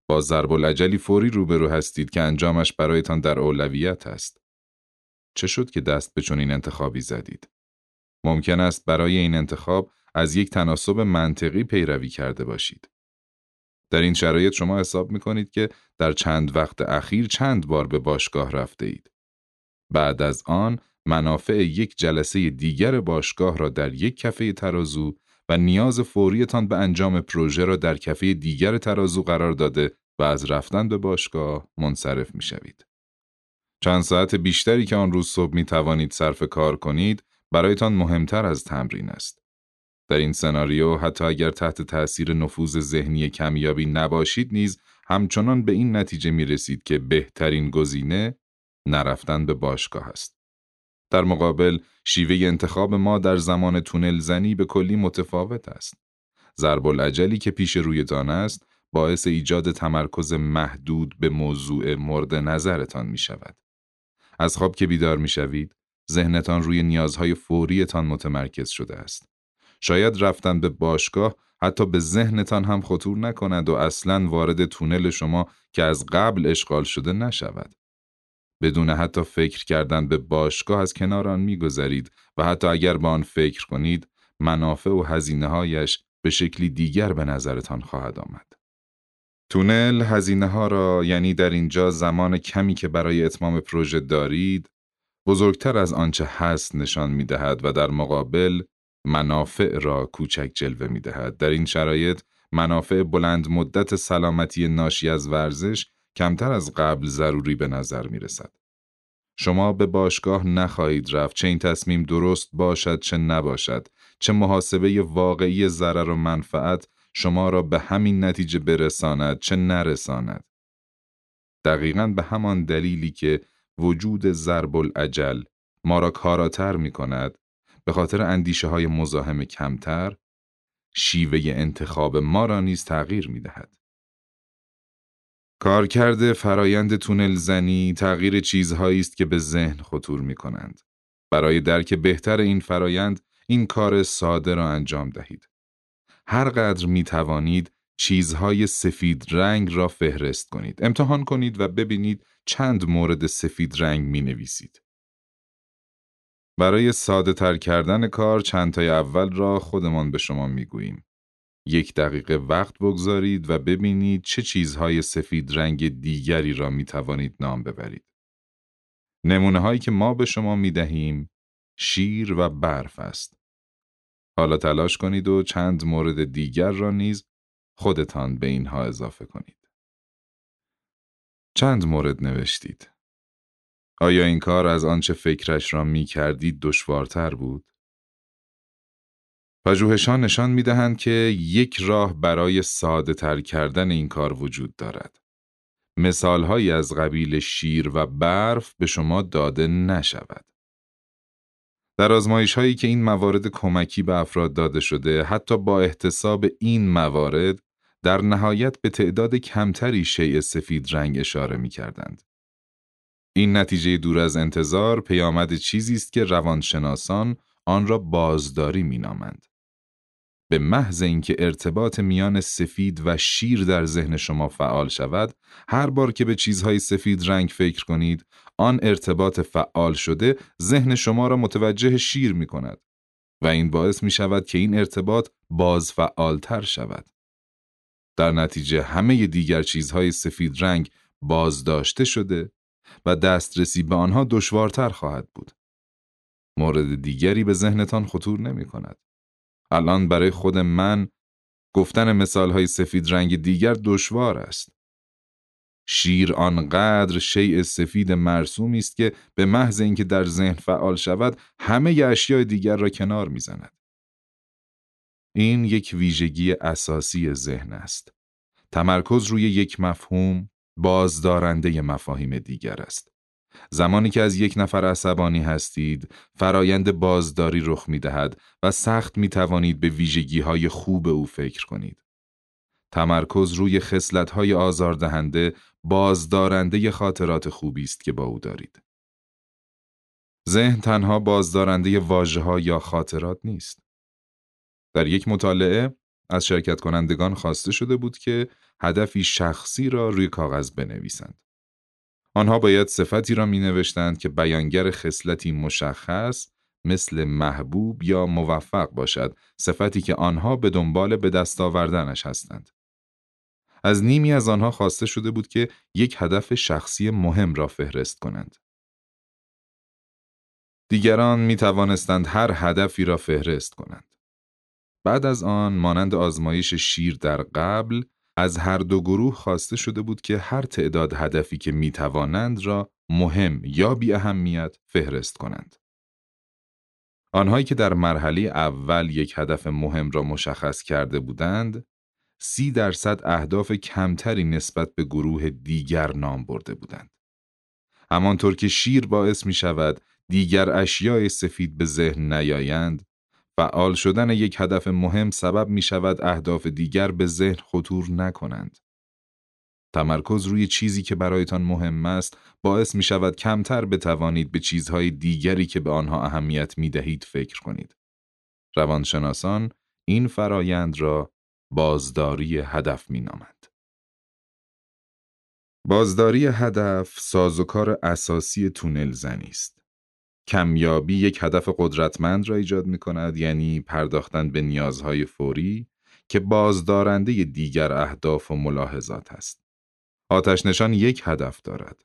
Speaker 1: با ضرب العجلی فوری روبرو هستید که انجامش برایتان در اولویت است. چه شد که دست به چنین انتخابی زدید؟ ممکن است برای این انتخاب از یک تناسب منطقی پیروی کرده باشید. در این شرایط شما حساب می کنید که در چند وقت اخیر چند بار به باشگاه رفته اید. بعد از آن منافع یک جلسه دیگر باشگاه را در یک کفه ترازو و نیاز فوریتان به انجام پروژه را در کفه دیگر ترازو قرار داده و از رفتن به باشگاه منصرف می شوید. چند ساعت بیشتری که آن روز صبح می توانید صرف کار کنید برایتان مهمتر از تمرین است. در این سناریو حتی اگر تحت تأثیر نفوذ ذهنی کمیابی نباشید نیز همچنان به این نتیجه می رسید که بهترین گزینه نرفتن به باشگاه است. در مقابل شیوه انتخاب ما در زمان تونل زنی به کلی متفاوت است. ضرب العجلی که پیش رویتان است باعث ایجاد تمرکز محدود به موضوع مورد نظرتان می شود. از خواب که بیدار می شوید، ذهنتان روی نیازهای فوریتان متمرکز شده است. شاید رفتن به باشگاه حتی به ذهنتان هم خطور نکند و اصلا وارد تونل شما که از قبل اشغال شده نشود. بدون حتی فکر کردن به باشگاه از کنار آن میگذرید و حتی اگر به آن فکر کنید منافع و هزینه هایش به شکلی دیگر به نظرتان خواهد آمد. تونل هزینه ها را یعنی در اینجا زمان کمی که برای اتمام پروژه دارید بزرگتر از آنچه هست نشان می دهد و در مقابل منافع را کوچک جلوه می دهد. در این شرایط منافع بلند مدت سلامتی ناشی از ورزش کمتر از قبل ضروری به نظر می رسد. شما به باشگاه نخواهید رفت چه این تصمیم درست باشد چه نباشد چه محاسبه واقعی ضرر و منفعت شما را به همین نتیجه برساند چه نرساند دقیقا به همان دلیلی که وجود ضرب العجل ما را کاراتر می کند به خاطر اندیشه های مزاحم کمتر شیوه انتخاب ما را نیز تغییر می دهد. کارکرد فرایند تونل زنی تغییر چیزهایی است که به ذهن خطور می کنند. برای درک بهتر این فرایند این کار ساده را انجام دهید. هر قدر می توانید چیزهای سفید رنگ را فهرست کنید. امتحان کنید و ببینید چند مورد سفید رنگ می نویسید. برای ساده تر کردن کار چند تای اول را خودمان به شما می گوییم. یک دقیقه وقت بگذارید و ببینید چه چیزهای سفید رنگ دیگری را می توانید نام ببرید. نمونه هایی که ما به شما می دهیم شیر و برف است. حالا تلاش کنید و چند مورد دیگر را نیز خودتان به اینها اضافه کنید. چند مورد نوشتید. آیا این کار از آنچه فکرش را می کردید دشوارتر بود؟ پژوهشان نشان می دهند که یک راه برای ساده تر کردن این کار وجود دارد. مثالهایی از قبیل شیر و برف به شما داده نشود. در آزمایش هایی که این موارد کمکی به افراد داده شده حتی با احتساب این موارد در نهایت به تعداد کمتری شیء سفید رنگ اشاره می کردند. این نتیجه دور از انتظار پیامد چیزی است که روانشناسان آن را بازداری مینامند. به محض اینکه ارتباط میان سفید و شیر در ذهن شما فعال شود، هر بار که به چیزهای سفید رنگ فکر کنید، آن ارتباط فعال شده ذهن شما را متوجه شیر می کند و این باعث می شود که این ارتباط باز فعالتر شود. در نتیجه همه دیگر چیزهای سفید رنگ بازداشته شده و دسترسی به آنها دشوارتر خواهد بود. مورد دیگری به ذهنتان خطور نمی کند. الان برای خود من گفتن مثالهای سفید رنگ دیگر دشوار است. شیر آنقدر شیء سفید مرسومی است که به محض اینکه در ذهن فعال شود همه اشیاء دیگر را کنار می‌زند. این یک ویژگی اساسی ذهن است. تمرکز روی یک مفهوم بازدارنده مفاهیم دیگر است. زمانی که از یک نفر عصبانی هستید، فرایند بازداری رخ می دهد و سخت می توانید به ویژگی های خوب او فکر کنید. تمرکز روی خصلت های آزاردهنده بازدارنده خاطرات خوبی است که با او دارید. ذهن تنها بازدارنده واژه ها یا خاطرات نیست. در یک مطالعه از شرکت کنندگان خواسته شده بود که هدفی شخصی را روی کاغذ بنویسند. آنها باید صفتی را می نوشتند که بیانگر خصلتی مشخص مثل محبوب یا موفق باشد صفتی که آنها به دنبال به دست آوردنش هستند. از نیمی از آنها خواسته شده بود که یک هدف شخصی مهم را فهرست کنند. دیگران می توانستند هر هدفی را فهرست کنند. بعد از آن مانند آزمایش شیر در قبل از هر دو گروه خواسته شده بود که هر تعداد هدفی که می توانند را مهم یا بی اهمیت فهرست کنند. آنهایی که در مرحله اول یک هدف مهم را مشخص کرده بودند، سی درصد اهداف کمتری نسبت به گروه دیگر نام برده بودند. همانطور که شیر باعث می شود دیگر اشیای سفید به ذهن نیایند فعال شدن یک هدف مهم سبب می شود اهداف دیگر به ذهن خطور نکنند. تمرکز روی چیزی که برایتان مهم است باعث می شود کمتر بتوانید به چیزهای دیگری که به آنها اهمیت می دهید فکر کنید. روانشناسان این فرایند را بازداری هدف می نامند. بازداری هدف سازوکار اساسی تونل زنی است. کمیابی یک هدف قدرتمند را ایجاد می کند یعنی پرداختن به نیازهای فوری که بازدارنده دیگر اهداف و ملاحظات است. آتش نشان یک هدف دارد.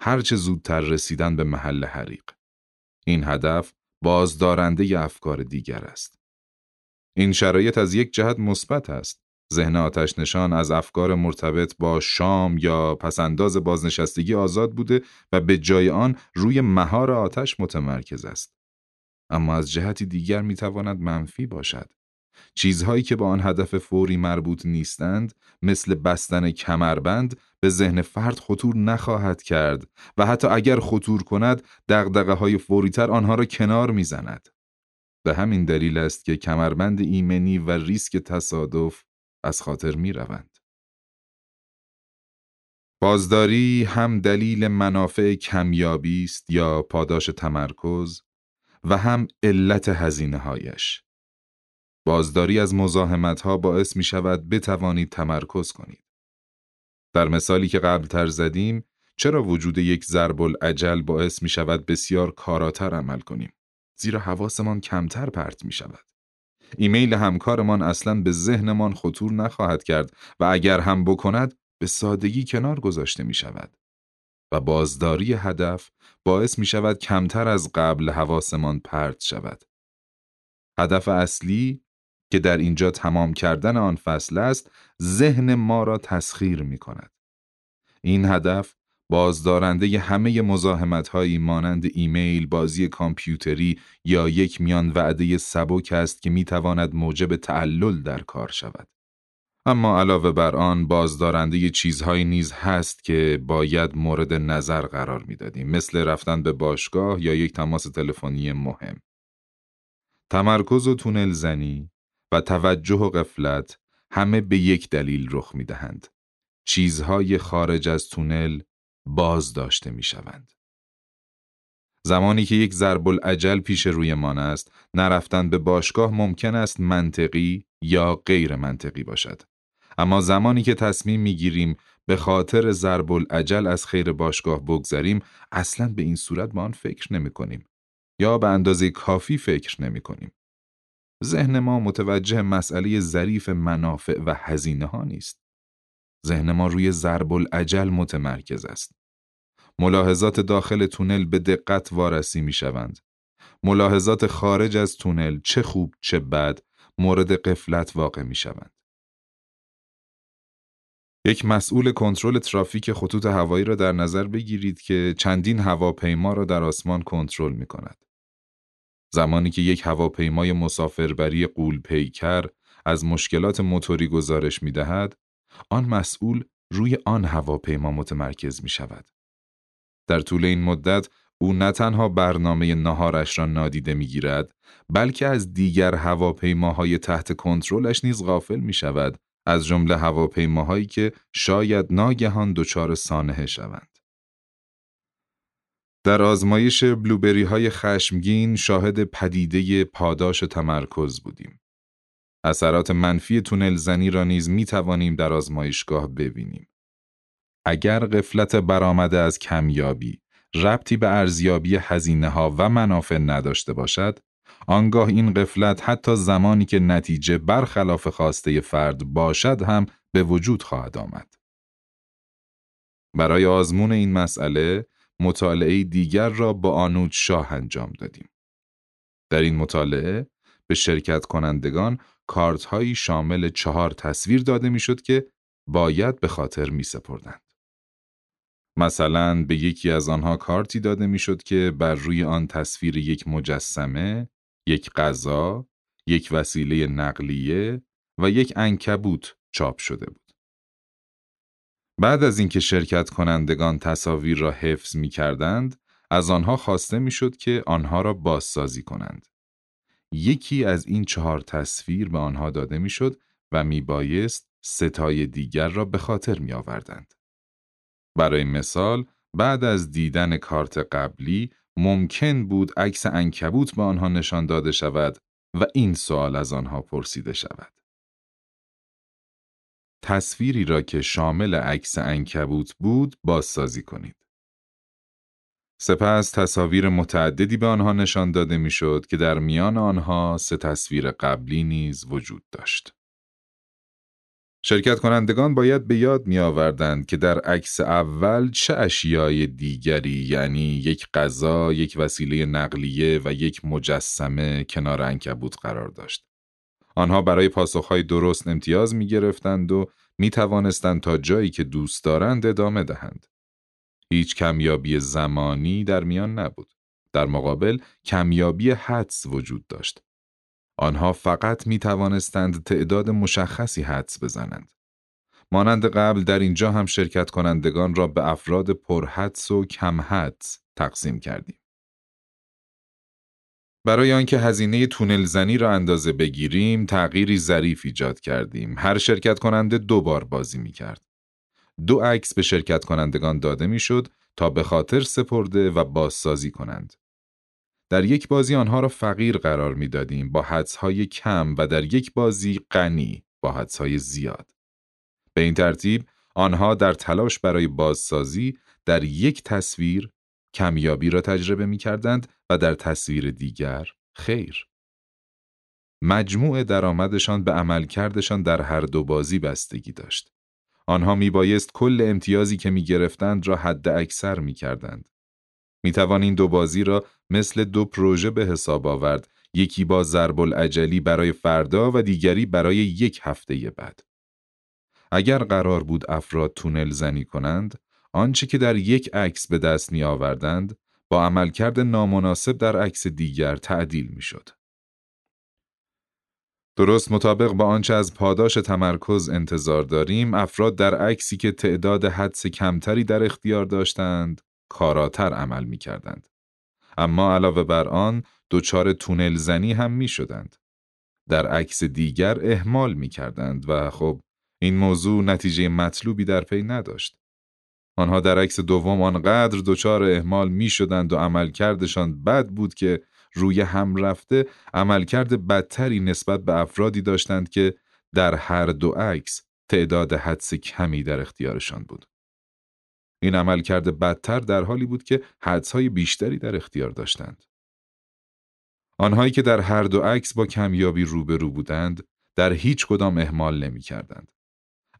Speaker 1: هرچه زودتر رسیدن به محل حریق. این هدف بازدارنده افکار دیگر است. این شرایط از یک جهت مثبت است. ذهن آتش نشان از افکار مرتبط با شام یا پسنداز بازنشستگی آزاد بوده و به جای آن روی مهار آتش متمرکز است. اما از جهتی دیگر می تواند منفی باشد. چیزهایی که با آن هدف فوری مربوط نیستند مثل بستن کمربند به ذهن فرد خطور نخواهد کرد و حتی اگر خطور کند دقدقه های فوریتر آنها را کنار می‌زند. به همین دلیل است که کمربند ایمنی و ریسک تصادف از خاطر می روند. بازداری هم دلیل منافع کمیابی است یا پاداش تمرکز و هم علت هزینه هایش. بازداری از مزاحمت ها باعث می شود بتوانید تمرکز کنید. در مثالی که قبل تر زدیم، چرا وجود یک ضرب العجل باعث می شود بسیار کاراتر عمل کنیم؟ زیرا حواسمان کمتر پرت می شود. ایمیل همکارمان اصلا به ذهنمان خطور نخواهد کرد و اگر هم بکند به سادگی کنار گذاشته می شود. و بازداری هدف باعث می شود کمتر از قبل حواسمان پرت شود. هدف اصلی که در اینجا تمام کردن آن فصل است ذهن ما را تسخیر می کند. این هدف بازدارنده همه مزاحمت هایی مانند ایمیل، بازی کامپیوتری یا یک میان وعده سبک است که می تواند موجب تعلل در کار شود. اما علاوه بر آن بازدارنده چیزهایی نیز هست که باید مورد نظر قرار می‌دادیم مثل رفتن به باشگاه یا یک تماس تلفنی مهم. تمرکز و تونل زنی و توجه و قفلت همه به یک دلیل رخ می دهند. چیزهای خارج از تونل باز داشته می شوند. زمانی که یک ضرب العجل پیش رویمان است، نرفتن به باشگاه ممکن است منطقی یا غیر منطقی باشد. اما زمانی که تصمیم می گیریم به خاطر ضرب العجل از خیر باشگاه بگذریم، اصلا به این صورت به آن فکر نمی کنیم. یا به اندازه کافی فکر نمی کنیم. ذهن ما متوجه مسئله ظریف منافع و هزینه ها نیست. ذهن ما روی ضرب العجل متمرکز است. ملاحظات داخل تونل به دقت وارسی می شوند. ملاحظات خارج از تونل چه خوب چه بد مورد قفلت واقع می شوند. یک مسئول کنترل ترافیک خطوط هوایی را در نظر بگیرید که چندین هواپیما را در آسمان کنترل می کند. زمانی که یک هواپیمای مسافربری قول پیکر از مشکلات موتوری گزارش می دهد، آن مسئول روی آن هواپیما متمرکز می شود. در طول این مدت او نه تنها برنامه نهارش را نادیده می گیرد بلکه از دیگر هواپیماهای تحت کنترلش نیز غافل می شود از جمله هواپیماهایی که شاید ناگهان دچار سانحه شوند. در آزمایش بلوبری های خشمگین شاهد پدیده پاداش تمرکز بودیم. اثرات منفی تونل زنی را نیز می توانیم در آزمایشگاه ببینیم. اگر قفلت برآمده از کمیابی ربطی به ارزیابی هزینه ها و منافع نداشته باشد، آنگاه این قفلت حتی زمانی که نتیجه برخلاف خواسته فرد باشد هم به وجود خواهد آمد. برای آزمون این مسئله مطالعه دیگر را با آنود شاه انجام دادیم. در این مطالعه به شرکت کنندگان کارت هایی شامل چهار تصویر داده می‌شد که باید به خاطر می سپردند. مثلا به یکی از آنها کارتی داده می‌شد که بر روی آن تصویر یک مجسمه، یک غذا، یک وسیله نقلیه و یک انکبوت چاپ شده بود. بعد از اینکه شرکت کنندگان تصاویر را حفظ می کردند، از آنها خواسته می‌شد که آنها را بازسازی کنند. یکی از این چهار تصویر به آنها داده می‌شد و میبایست ستای دیگر را به خاطر می آوردند. برای مثال بعد از دیدن کارت قبلی ممکن بود عکس انکبوت به آنها نشان داده شود و این سوال از آنها پرسیده شود. تصویری را که شامل عکس انکبوت بود بازسازی کنید. سپس تصاویر متعددی به آنها نشان داده می‌شد که در میان آنها سه تصویر قبلی نیز وجود داشت. شرکت کنندگان باید به یاد می آوردند که در عکس اول چه اشیای دیگری یعنی یک غذا، یک وسیله نقلیه و یک مجسمه کنار انکبوت قرار داشت. آنها برای پاسخهای درست امتیاز می گرفتند و می توانستند تا جایی که دوست دارند ادامه دهند. هیچ کمیابی زمانی در میان نبود. در مقابل کمیابی حدس وجود داشت. آنها فقط می توانستند تعداد مشخصی حدس بزنند. مانند قبل در اینجا هم شرکت کنندگان را به افراد پرحدس و کم حدس تقسیم کردیم. برای آنکه هزینه تونل زنی را اندازه بگیریم، تغییری ظریف ایجاد کردیم. هر شرکت کننده دو بار بازی می کرد. دو عکس به شرکت کنندگان داده می‌شد تا به خاطر سپرده و بازسازی کنند. در یک بازی آنها را فقیر قرار می‌دادیم با حدسهای کم و در یک بازی غنی با حدسهای زیاد. به این ترتیب آنها در تلاش برای بازسازی در یک تصویر کمیابی را تجربه می کردند و در تصویر دیگر خیر. مجموع درآمدشان به عملکردشان در هر دو بازی بستگی داشت. آنها می بایست کل امتیازی که می گرفتند را حد اکثر می کردند. می توان این دو بازی را مثل دو پروژه به حساب آورد یکی با ضرب العجلی برای فردا و دیگری برای یک هفته بعد. اگر قرار بود افراد تونل زنی کنند، آنچه که در یک عکس به دست می آوردند، با عملکرد نامناسب در عکس دیگر تعدیل می شد. درست مطابق با آنچه از پاداش تمرکز انتظار داریم، افراد در عکسی که تعداد حدس کمتری در اختیار داشتند، کاراتر عمل می کردند. اما علاوه بر آن دچار تونل زنی هم می شدند. در عکس دیگر اهمال می کردند و خب این موضوع نتیجه مطلوبی در پی نداشت. آنها در عکس دوم آنقدر دچار اهمال می شدند و عملکردشان بد بود که روی هم رفته عملکرد بدتری نسبت به افرادی داشتند که در هر دو عکس تعداد حدس کمی در اختیارشان بود. این عملکرد بدتر در حالی بود که حدسهای بیشتری در اختیار داشتند. آنهایی که در هر دو عکس با کمیابی روبرو بودند در هیچ کدام اهمال نمی کردند.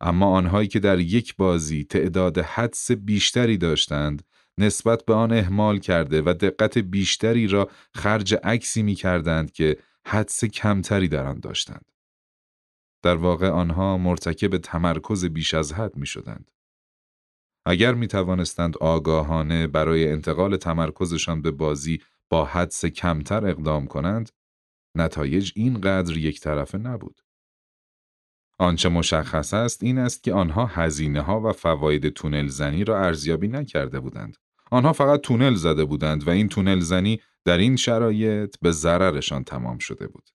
Speaker 1: اما آنهایی که در یک بازی تعداد حدس بیشتری داشتند نسبت به آن اهمال کرده و دقت بیشتری را خرج عکسی می کردند که حدس کمتری در آن داشتند. در واقع آنها مرتکب تمرکز بیش از حد می شدند. اگر می توانستند آگاهانه برای انتقال تمرکزشان به بازی با حدس کمتر اقدام کنند، نتایج اینقدر یک طرفه نبود. آنچه مشخص است این است که آنها هزینه ها و فواید تونل زنی را ارزیابی نکرده بودند. آنها فقط تونل زده بودند و این تونل زنی در این شرایط به ضررشان تمام شده بود.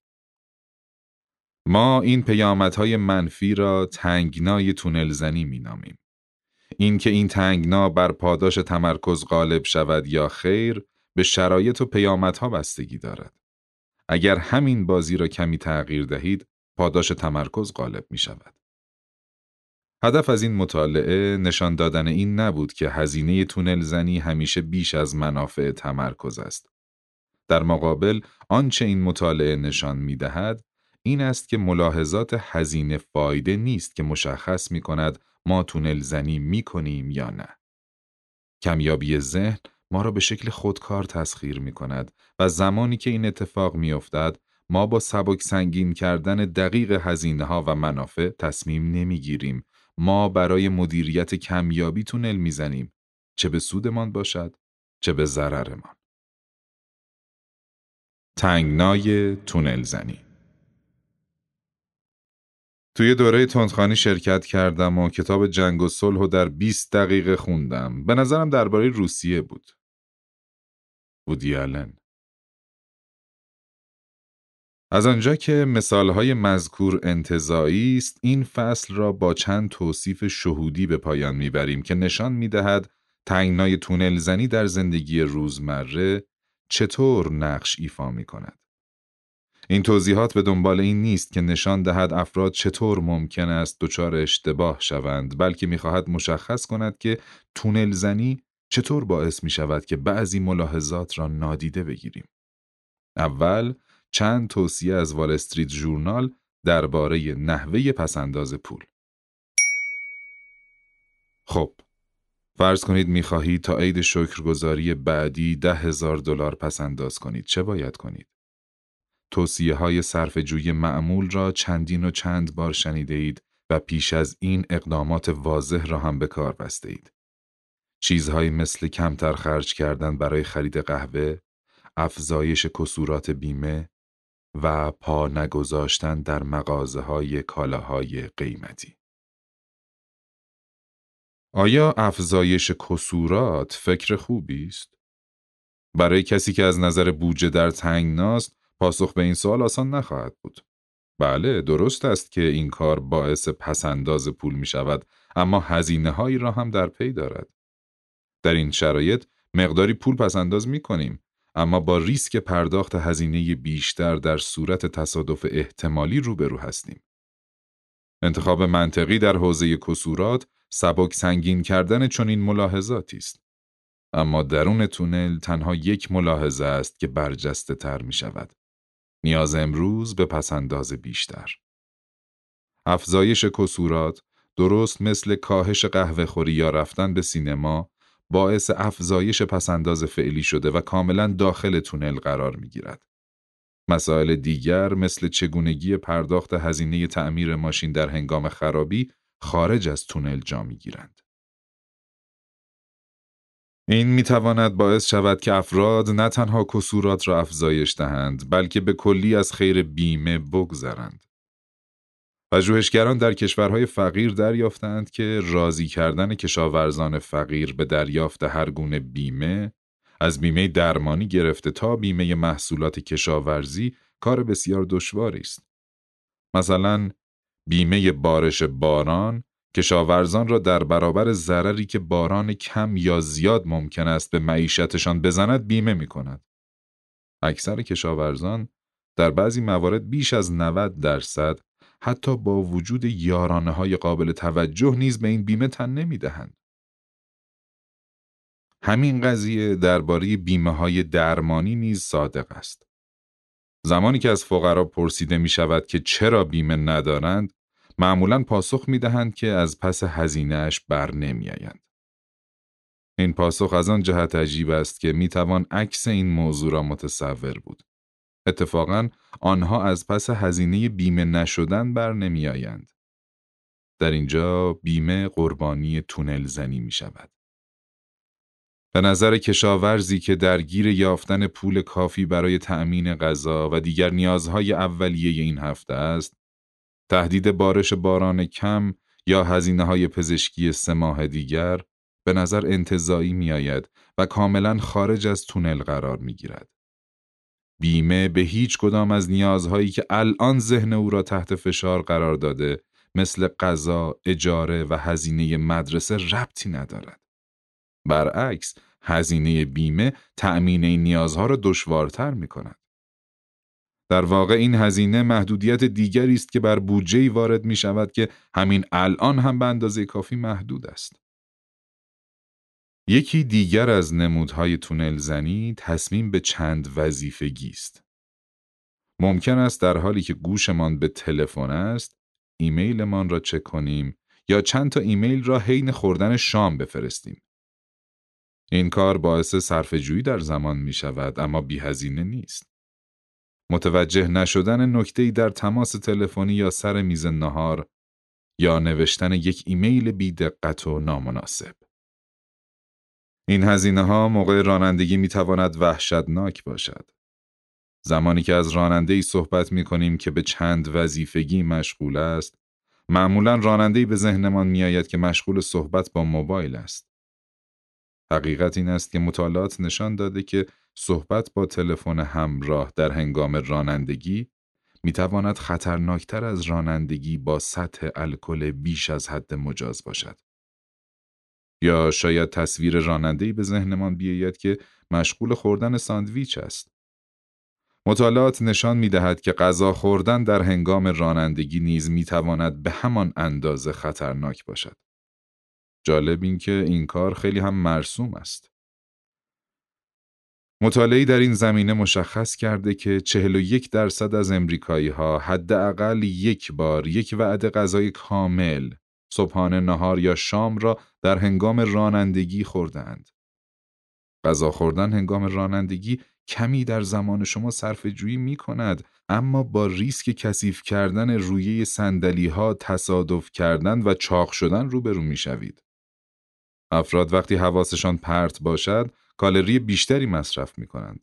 Speaker 1: ما این پیامدهای منفی را تنگنای تونل زنی می نامیم. این که این تنگنا بر پاداش تمرکز غالب شود یا خیر به شرایط و پیامدها بستگی دارد. اگر همین بازی را کمی تغییر دهید، پاداش تمرکز غالب می شود. هدف از این مطالعه نشان دادن این نبود که هزینه تونل زنی همیشه بیش از منافع تمرکز است. در مقابل آنچه این مطالعه نشان می دهد این است که ملاحظات هزینه فایده نیست که مشخص می کند ما تونل زنی می کنیم یا نه. کمیابی ذهن ما را به شکل خودکار تسخیر می کند و زمانی که این اتفاق می افتد ما با سبک سنگین کردن دقیق هزینه ها و منافع تصمیم نمی گیریم. ما برای مدیریت کمیابی تونل می‌زنیم چه به سودمان باشد چه به ضررمان. تنگنای تونل زنی توی دوره تندخانی شرکت کردم و کتاب جنگ و صلح در 20 دقیقه خوندم. به نظرم درباره روسیه بود. وودی از آنجا که مثالهای مذکور انتظایی است این فصل را با چند توصیف شهودی به پایان می‌بریم که نشان می‌دهد تنگنای تونل زنی در زندگی روزمره چطور نقش ایفا می کند. این توضیحات به دنبال این نیست که نشان دهد افراد چطور ممکن است دچار اشتباه شوند بلکه می‌خواهد مشخص کند که تونل زنی چطور باعث می شود که بعضی ملاحظات را نادیده بگیریم. اول چند توصیه از وال استریت ژورنال درباره نحوه پسنداز پول. خب فرض کنید می‌خواهید تا عید شکرگزاری بعدی ده هزار دلار پس انداز کنید چه باید کنید؟ توصیه های صرف جوی معمول را چندین و چند بار شنیده اید و پیش از این اقدامات واضح را هم به کار بسته اید. چیزهایی مثل کمتر خرج کردن برای خرید قهوه، افزایش کسورات بیمه و پا نگذاشتن در مغازه های کالاهای قیمتی. آیا افزایش کسورات فکر خوبی است؟ برای کسی که از نظر بودجه در تنگناست پاسخ به این سوال آسان نخواهد بود. بله درست است که این کار باعث پسنداز پول می شود اما هزینه هایی را هم در پی دارد. در این شرایط مقداری پول پسنداز می کنیم اما با ریسک پرداخت هزینه بیشتر در صورت تصادف احتمالی روبرو هستیم. انتخاب منطقی در حوزه کسورات سبک سنگین کردن چنین ملاحظاتی است. اما درون تونل تنها یک ملاحظه است که برجسته تر می شود. نیاز امروز به پسنداز بیشتر. افزایش کسورات درست مثل کاهش قهوه خوری یا رفتن به سینما باعث افزایش پسنداز فعلی شده و کاملا داخل تونل قرار می گیرد. مسائل دیگر مثل چگونگی پرداخت هزینه تعمیر ماشین در هنگام خرابی خارج از تونل جا می گیرند. این می تواند باعث شود که افراد نه تنها کسورات را افزایش دهند بلکه به کلی از خیر بیمه بگذرند. پژوهشگران در کشورهای فقیر دریافتند که راضی کردن کشاورزان فقیر به دریافت هر گونه بیمه از بیمه درمانی گرفته تا بیمه محصولات کشاورزی کار بسیار دشواری است. مثلا بیمه بارش باران کشاورزان را در برابر ضرری که باران کم یا زیاد ممکن است به معیشتشان بزند بیمه می کند. اکثر کشاورزان در بعضی موارد بیش از 90 درصد حتی با وجود یارانه های قابل توجه نیز به این بیمه تن نمی دهند. همین قضیه درباره بیمه های درمانی نیز صادق است. زمانی که از فقرا پرسیده می شود که چرا بیمه ندارند، معمولا پاسخ می دهند که از پس هزینهش بر نمی آیند. این پاسخ از آن جهت عجیب است که می توان عکس این موضوع را متصور بود. اتفاقا آنها از پس هزینه بیمه نشدن بر نمی آیند. در اینجا بیمه قربانی تونل زنی می شود. به نظر کشاورزی که درگیر یافتن پول کافی برای تأمین غذا و دیگر نیازهای اولیه این هفته است، تهدید بارش باران کم یا هزینه های پزشکی سه ماه دیگر به نظر انتظایی می آید و کاملا خارج از تونل قرار می گیرد. بیمه به هیچ کدام از نیازهایی که الان ذهن او را تحت فشار قرار داده مثل غذا، اجاره و هزینه مدرسه ربطی ندارد. برعکس، هزینه بیمه تأمین این نیازها را دشوارتر می کند. در واقع این هزینه محدودیت دیگری است که بر بودجه وارد می شود که همین الان هم به اندازه کافی محدود است. یکی دیگر از نمودهای تونل زنی تصمیم به چند وظیفگی است. ممکن است در حالی که گوشمان به تلفن است، ایمیلمان را چک کنیم یا چند تا ایمیل را حین خوردن شام بفرستیم. این کار باعث صرفه‌جویی در زمان می شود اما بی هزینه نیست. متوجه نشدن نکته‌ای در تماس تلفنی یا سر میز نهار یا نوشتن یک ایمیل بی دقت و نامناسب. این هزینه ها موقع رانندگی می تواند وحشتناک باشد. زمانی که از راننده ای صحبت می کنیم که به چند وظیفگی مشغول است، معمولا راننده به ذهنمان می آید که مشغول صحبت با موبایل است. حقیقت این است که مطالعات نشان داده که صحبت با تلفن همراه در هنگام رانندگی می تواند خطرناکتر از رانندگی با سطح الکل بیش از حد مجاز باشد. یا شاید تصویر رانندهی به ذهنمان بیاید که مشغول خوردن ساندویچ است. مطالعات نشان می دهد که غذا خوردن در هنگام رانندگی نیز می تواند به همان اندازه خطرناک باشد. جالب این که این کار خیلی هم مرسوم است. مطالعی در این زمینه مشخص کرده که 41 درصد از امریکایی ها حداقل یک بار یک وعده غذای کامل صبحانه نهار یا شام را در هنگام رانندگی خوردند. غذا خوردن هنگام رانندگی کمی در زمان شما صرف جویی می کند اما با ریسک کثیف کردن رویه سندلی ها تصادف کردن و چاق شدن روبرو می شوید. افراد وقتی حواسشان پرت باشد کالری بیشتری مصرف می کنند.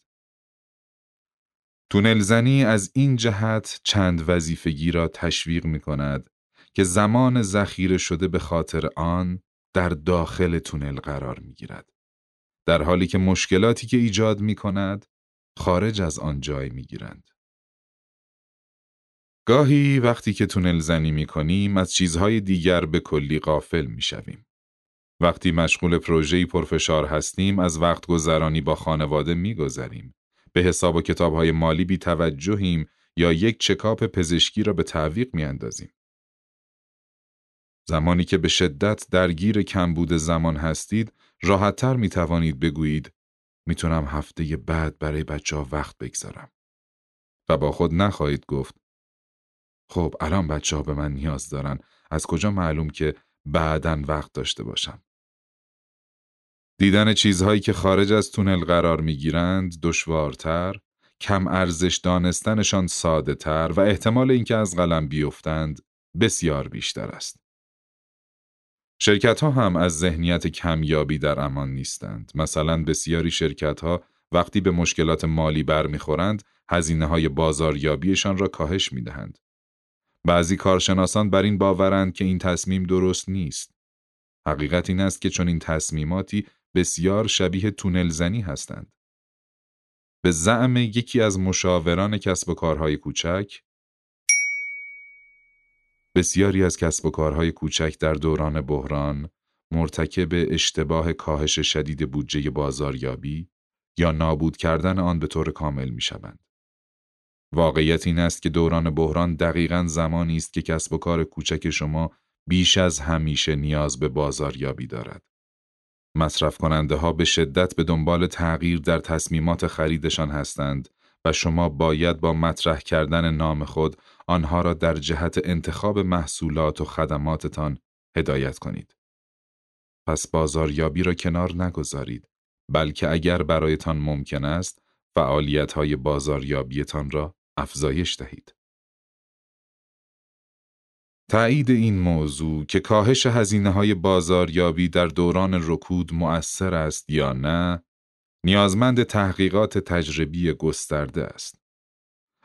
Speaker 1: تونل زنی از این جهت چند وظیفگی را تشویق می کند که زمان ذخیره شده به خاطر آن در داخل تونل قرار می گیرد. در حالی که مشکلاتی که ایجاد می کند خارج از آن جای می گیرند. گاهی وقتی که تونل زنی می کنیم از چیزهای دیگر به کلی غافل می شویم. وقتی مشغول پروژه‌ای پرفشار هستیم از وقت گذرانی با خانواده میگذریم. به حساب و کتابهای مالی بی توجهیم یا یک چکاپ پزشکی را به تعویق می اندازیم. زمانی که به شدت درگیر کمبود زمان هستید، راحتتر می توانید بگویید می‌تونم هفته بعد برای بچه ها وقت بگذارم. و با خود نخواهید گفت خب الان بچه ها به من نیاز دارن از کجا معلوم که بعدا وقت داشته باشم. دیدن چیزهایی که خارج از تونل قرار می گیرند دشوارتر، کم ارزش دانستنشان ساده تر و احتمال اینکه از قلم بیفتند بسیار بیشتر است. شرکت ها هم از ذهنیت کمیابی در امان نیستند. مثلا بسیاری شرکت ها وقتی به مشکلات مالی برمیخورند هزینه های بازاریابیشان را کاهش می دهند. بعضی کارشناسان بر این باورند که این تصمیم درست نیست. حقیقت این است که چون این تصمیماتی بسیار شبیه تونل زنی هستند. به زعم یکی از مشاوران کسب و کارهای کوچک بسیاری از کسب و کارهای کوچک در دوران بحران مرتکب اشتباه کاهش شدید بودجه بازاریابی یا نابود کردن آن به طور کامل می شوند. واقعیت این است که دوران بحران دقیقا زمانی است که کسب و کار کوچک شما بیش از همیشه نیاز به بازاریابی دارد. مصرف کننده ها به شدت به دنبال تغییر در تصمیمات خریدشان هستند و شما باید با مطرح کردن نام خود آنها را در جهت انتخاب محصولات و خدماتتان هدایت کنید. پس بازاریابی را کنار نگذارید بلکه اگر برایتان ممکن است فعالیت های بازاریابیتان را افزایش دهید. تایید این موضوع که کاهش هزینه های بازاریابی در دوران رکود مؤثر است یا نه، نیازمند تحقیقات تجربی گسترده است.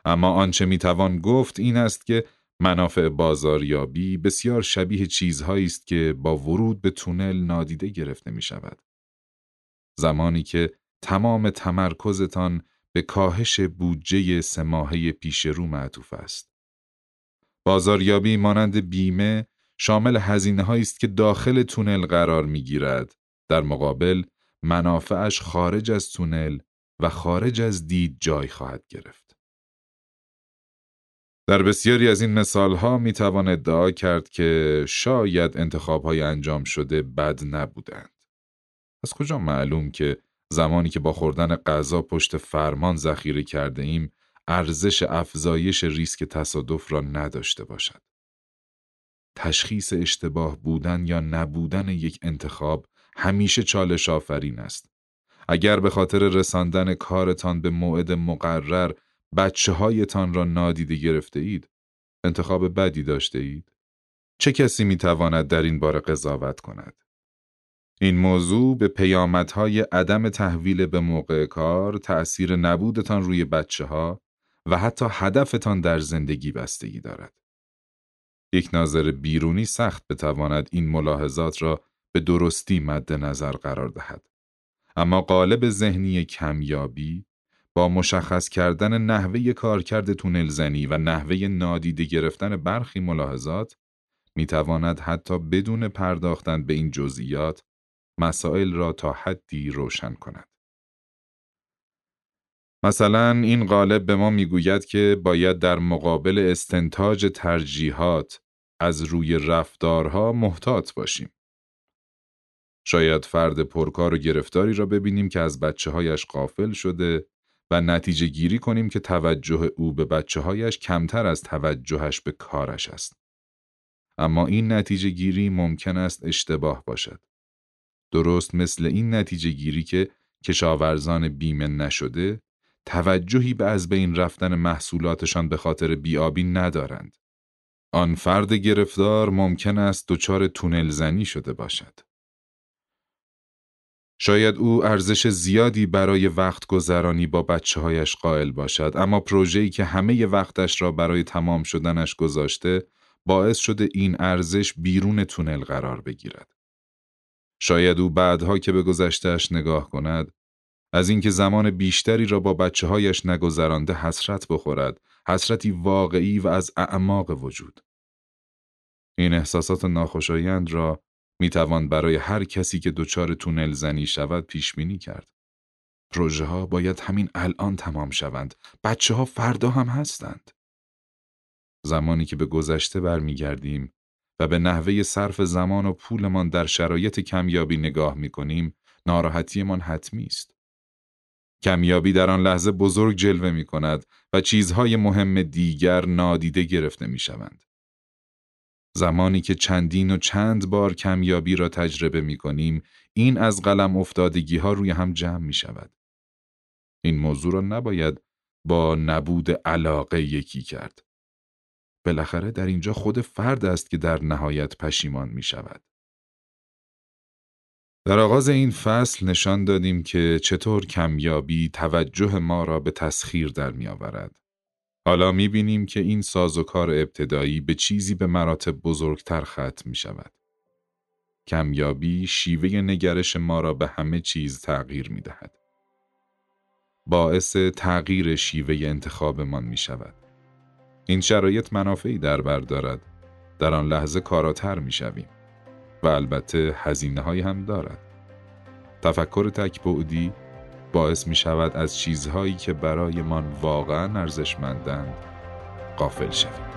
Speaker 1: اما آنچه می‌توان گفت این است که منافع بازاریابی بسیار شبیه چیزهایی است که با ورود به تونل نادیده گرفته می شود. زمانی که تمام تمرکزتان به کاهش بودجه سه پیش رو معطوف است. بازاریابی مانند بیمه شامل هزینه است که داخل تونل قرار می گیرد. در مقابل منافعش خارج از تونل و خارج از دید جای خواهد گرفت. در بسیاری از این مثال ها می توان ادعا کرد که شاید انتخاب های انجام شده بد نبودند. از کجا معلوم که زمانی که با خوردن غذا پشت فرمان ذخیره کرده ایم ارزش افزایش ریسک تصادف را نداشته باشد. تشخیص اشتباه بودن یا نبودن یک انتخاب همیشه چالش آفرین است. اگر به خاطر رساندن کارتان به موعد مقرر بچه هایتان را نادیده گرفته اید، انتخاب بدی داشته اید؟ چه کسی می تواند در این باره قضاوت کند؟ این موضوع به پیامدهای عدم تحویل به موقع کار، تأثیر نبودتان روی بچه ها و حتی هدفتان در زندگی بستگی دارد. یک ناظر بیرونی سخت بتواند این ملاحظات را به درستی مد نظر قرار دهد. اما قالب ذهنی کمیابی با مشخص کردن نحوه کارکرد تونل زنی و نحوه نادیده گرفتن برخی ملاحظات می تواند حتی بدون پرداختن به این جزئیات مسائل را تا حدی روشن کند. مثلا این قالب به ما می‌گوید که باید در مقابل استنتاج ترجیحات از روی رفتارها محتاط باشیم. شاید فرد پرکار و گرفتاری را ببینیم که از بچه هایش قافل شده و نتیجه گیری کنیم که توجه او به بچه هایش کمتر از توجهش به کارش است. اما این نتیجه گیری ممکن است اشتباه باشد. درست مثل این نتیجه گیری که کشاورزان بیمه نشده توجهی به از بین رفتن محصولاتشان به خاطر بیابی ندارند. آن فرد گرفتار ممکن است دچار تونل زنی شده باشد. شاید او ارزش زیادی برای وقت گذرانی با بچه هایش قائل باشد اما پروژه‌ای که همه وقتش را برای تمام شدنش گذاشته باعث شده این ارزش بیرون تونل قرار بگیرد. شاید او بعدها که به گذشتهش نگاه کند از اینکه زمان بیشتری را با بچه هایش نگذرانده حسرت بخورد حسرتی واقعی و از اعماق وجود این احساسات ناخوشایند را می توان برای هر کسی که دچار تونل زنی شود پیش بینی کرد. پروژه ها باید همین الان تمام شوند. بچه ها فردا هم هستند. زمانی که به گذشته برمیگردیم و به نحوه صرف زمان و پولمان در شرایط کمیابی نگاه می کنیم ناراحتیمان حتمی است. کمیابی در آن لحظه بزرگ جلوه می کند و چیزهای مهم دیگر نادیده گرفته می شوند. زمانی که چندین و چند بار کمیابی را تجربه می کنیم، این از قلم افتادگی ها روی هم جمع می شود. این موضوع را نباید با نبود علاقه یکی کرد. بالاخره در اینجا خود فرد است که در نهایت پشیمان می شود. در آغاز این فصل نشان دادیم که چطور کمیابی توجه ما را به تسخیر در می آورد. حالا می بینیم که این سازوکار ابتدایی به چیزی به مراتب بزرگتر ختم می شود. کمیابی شیوه نگرش ما را به همه چیز تغییر می دهد. باعث تغییر شیوه انتخابمان می شود. این شرایط منافعی در بر دارد. در آن لحظه کاراتر می شویم. و البته هزینه های هم دارد. تفکر تکبعدی باعث می شود از چیزهایی که برایمان واقعا ارزشمندند قافل شویم.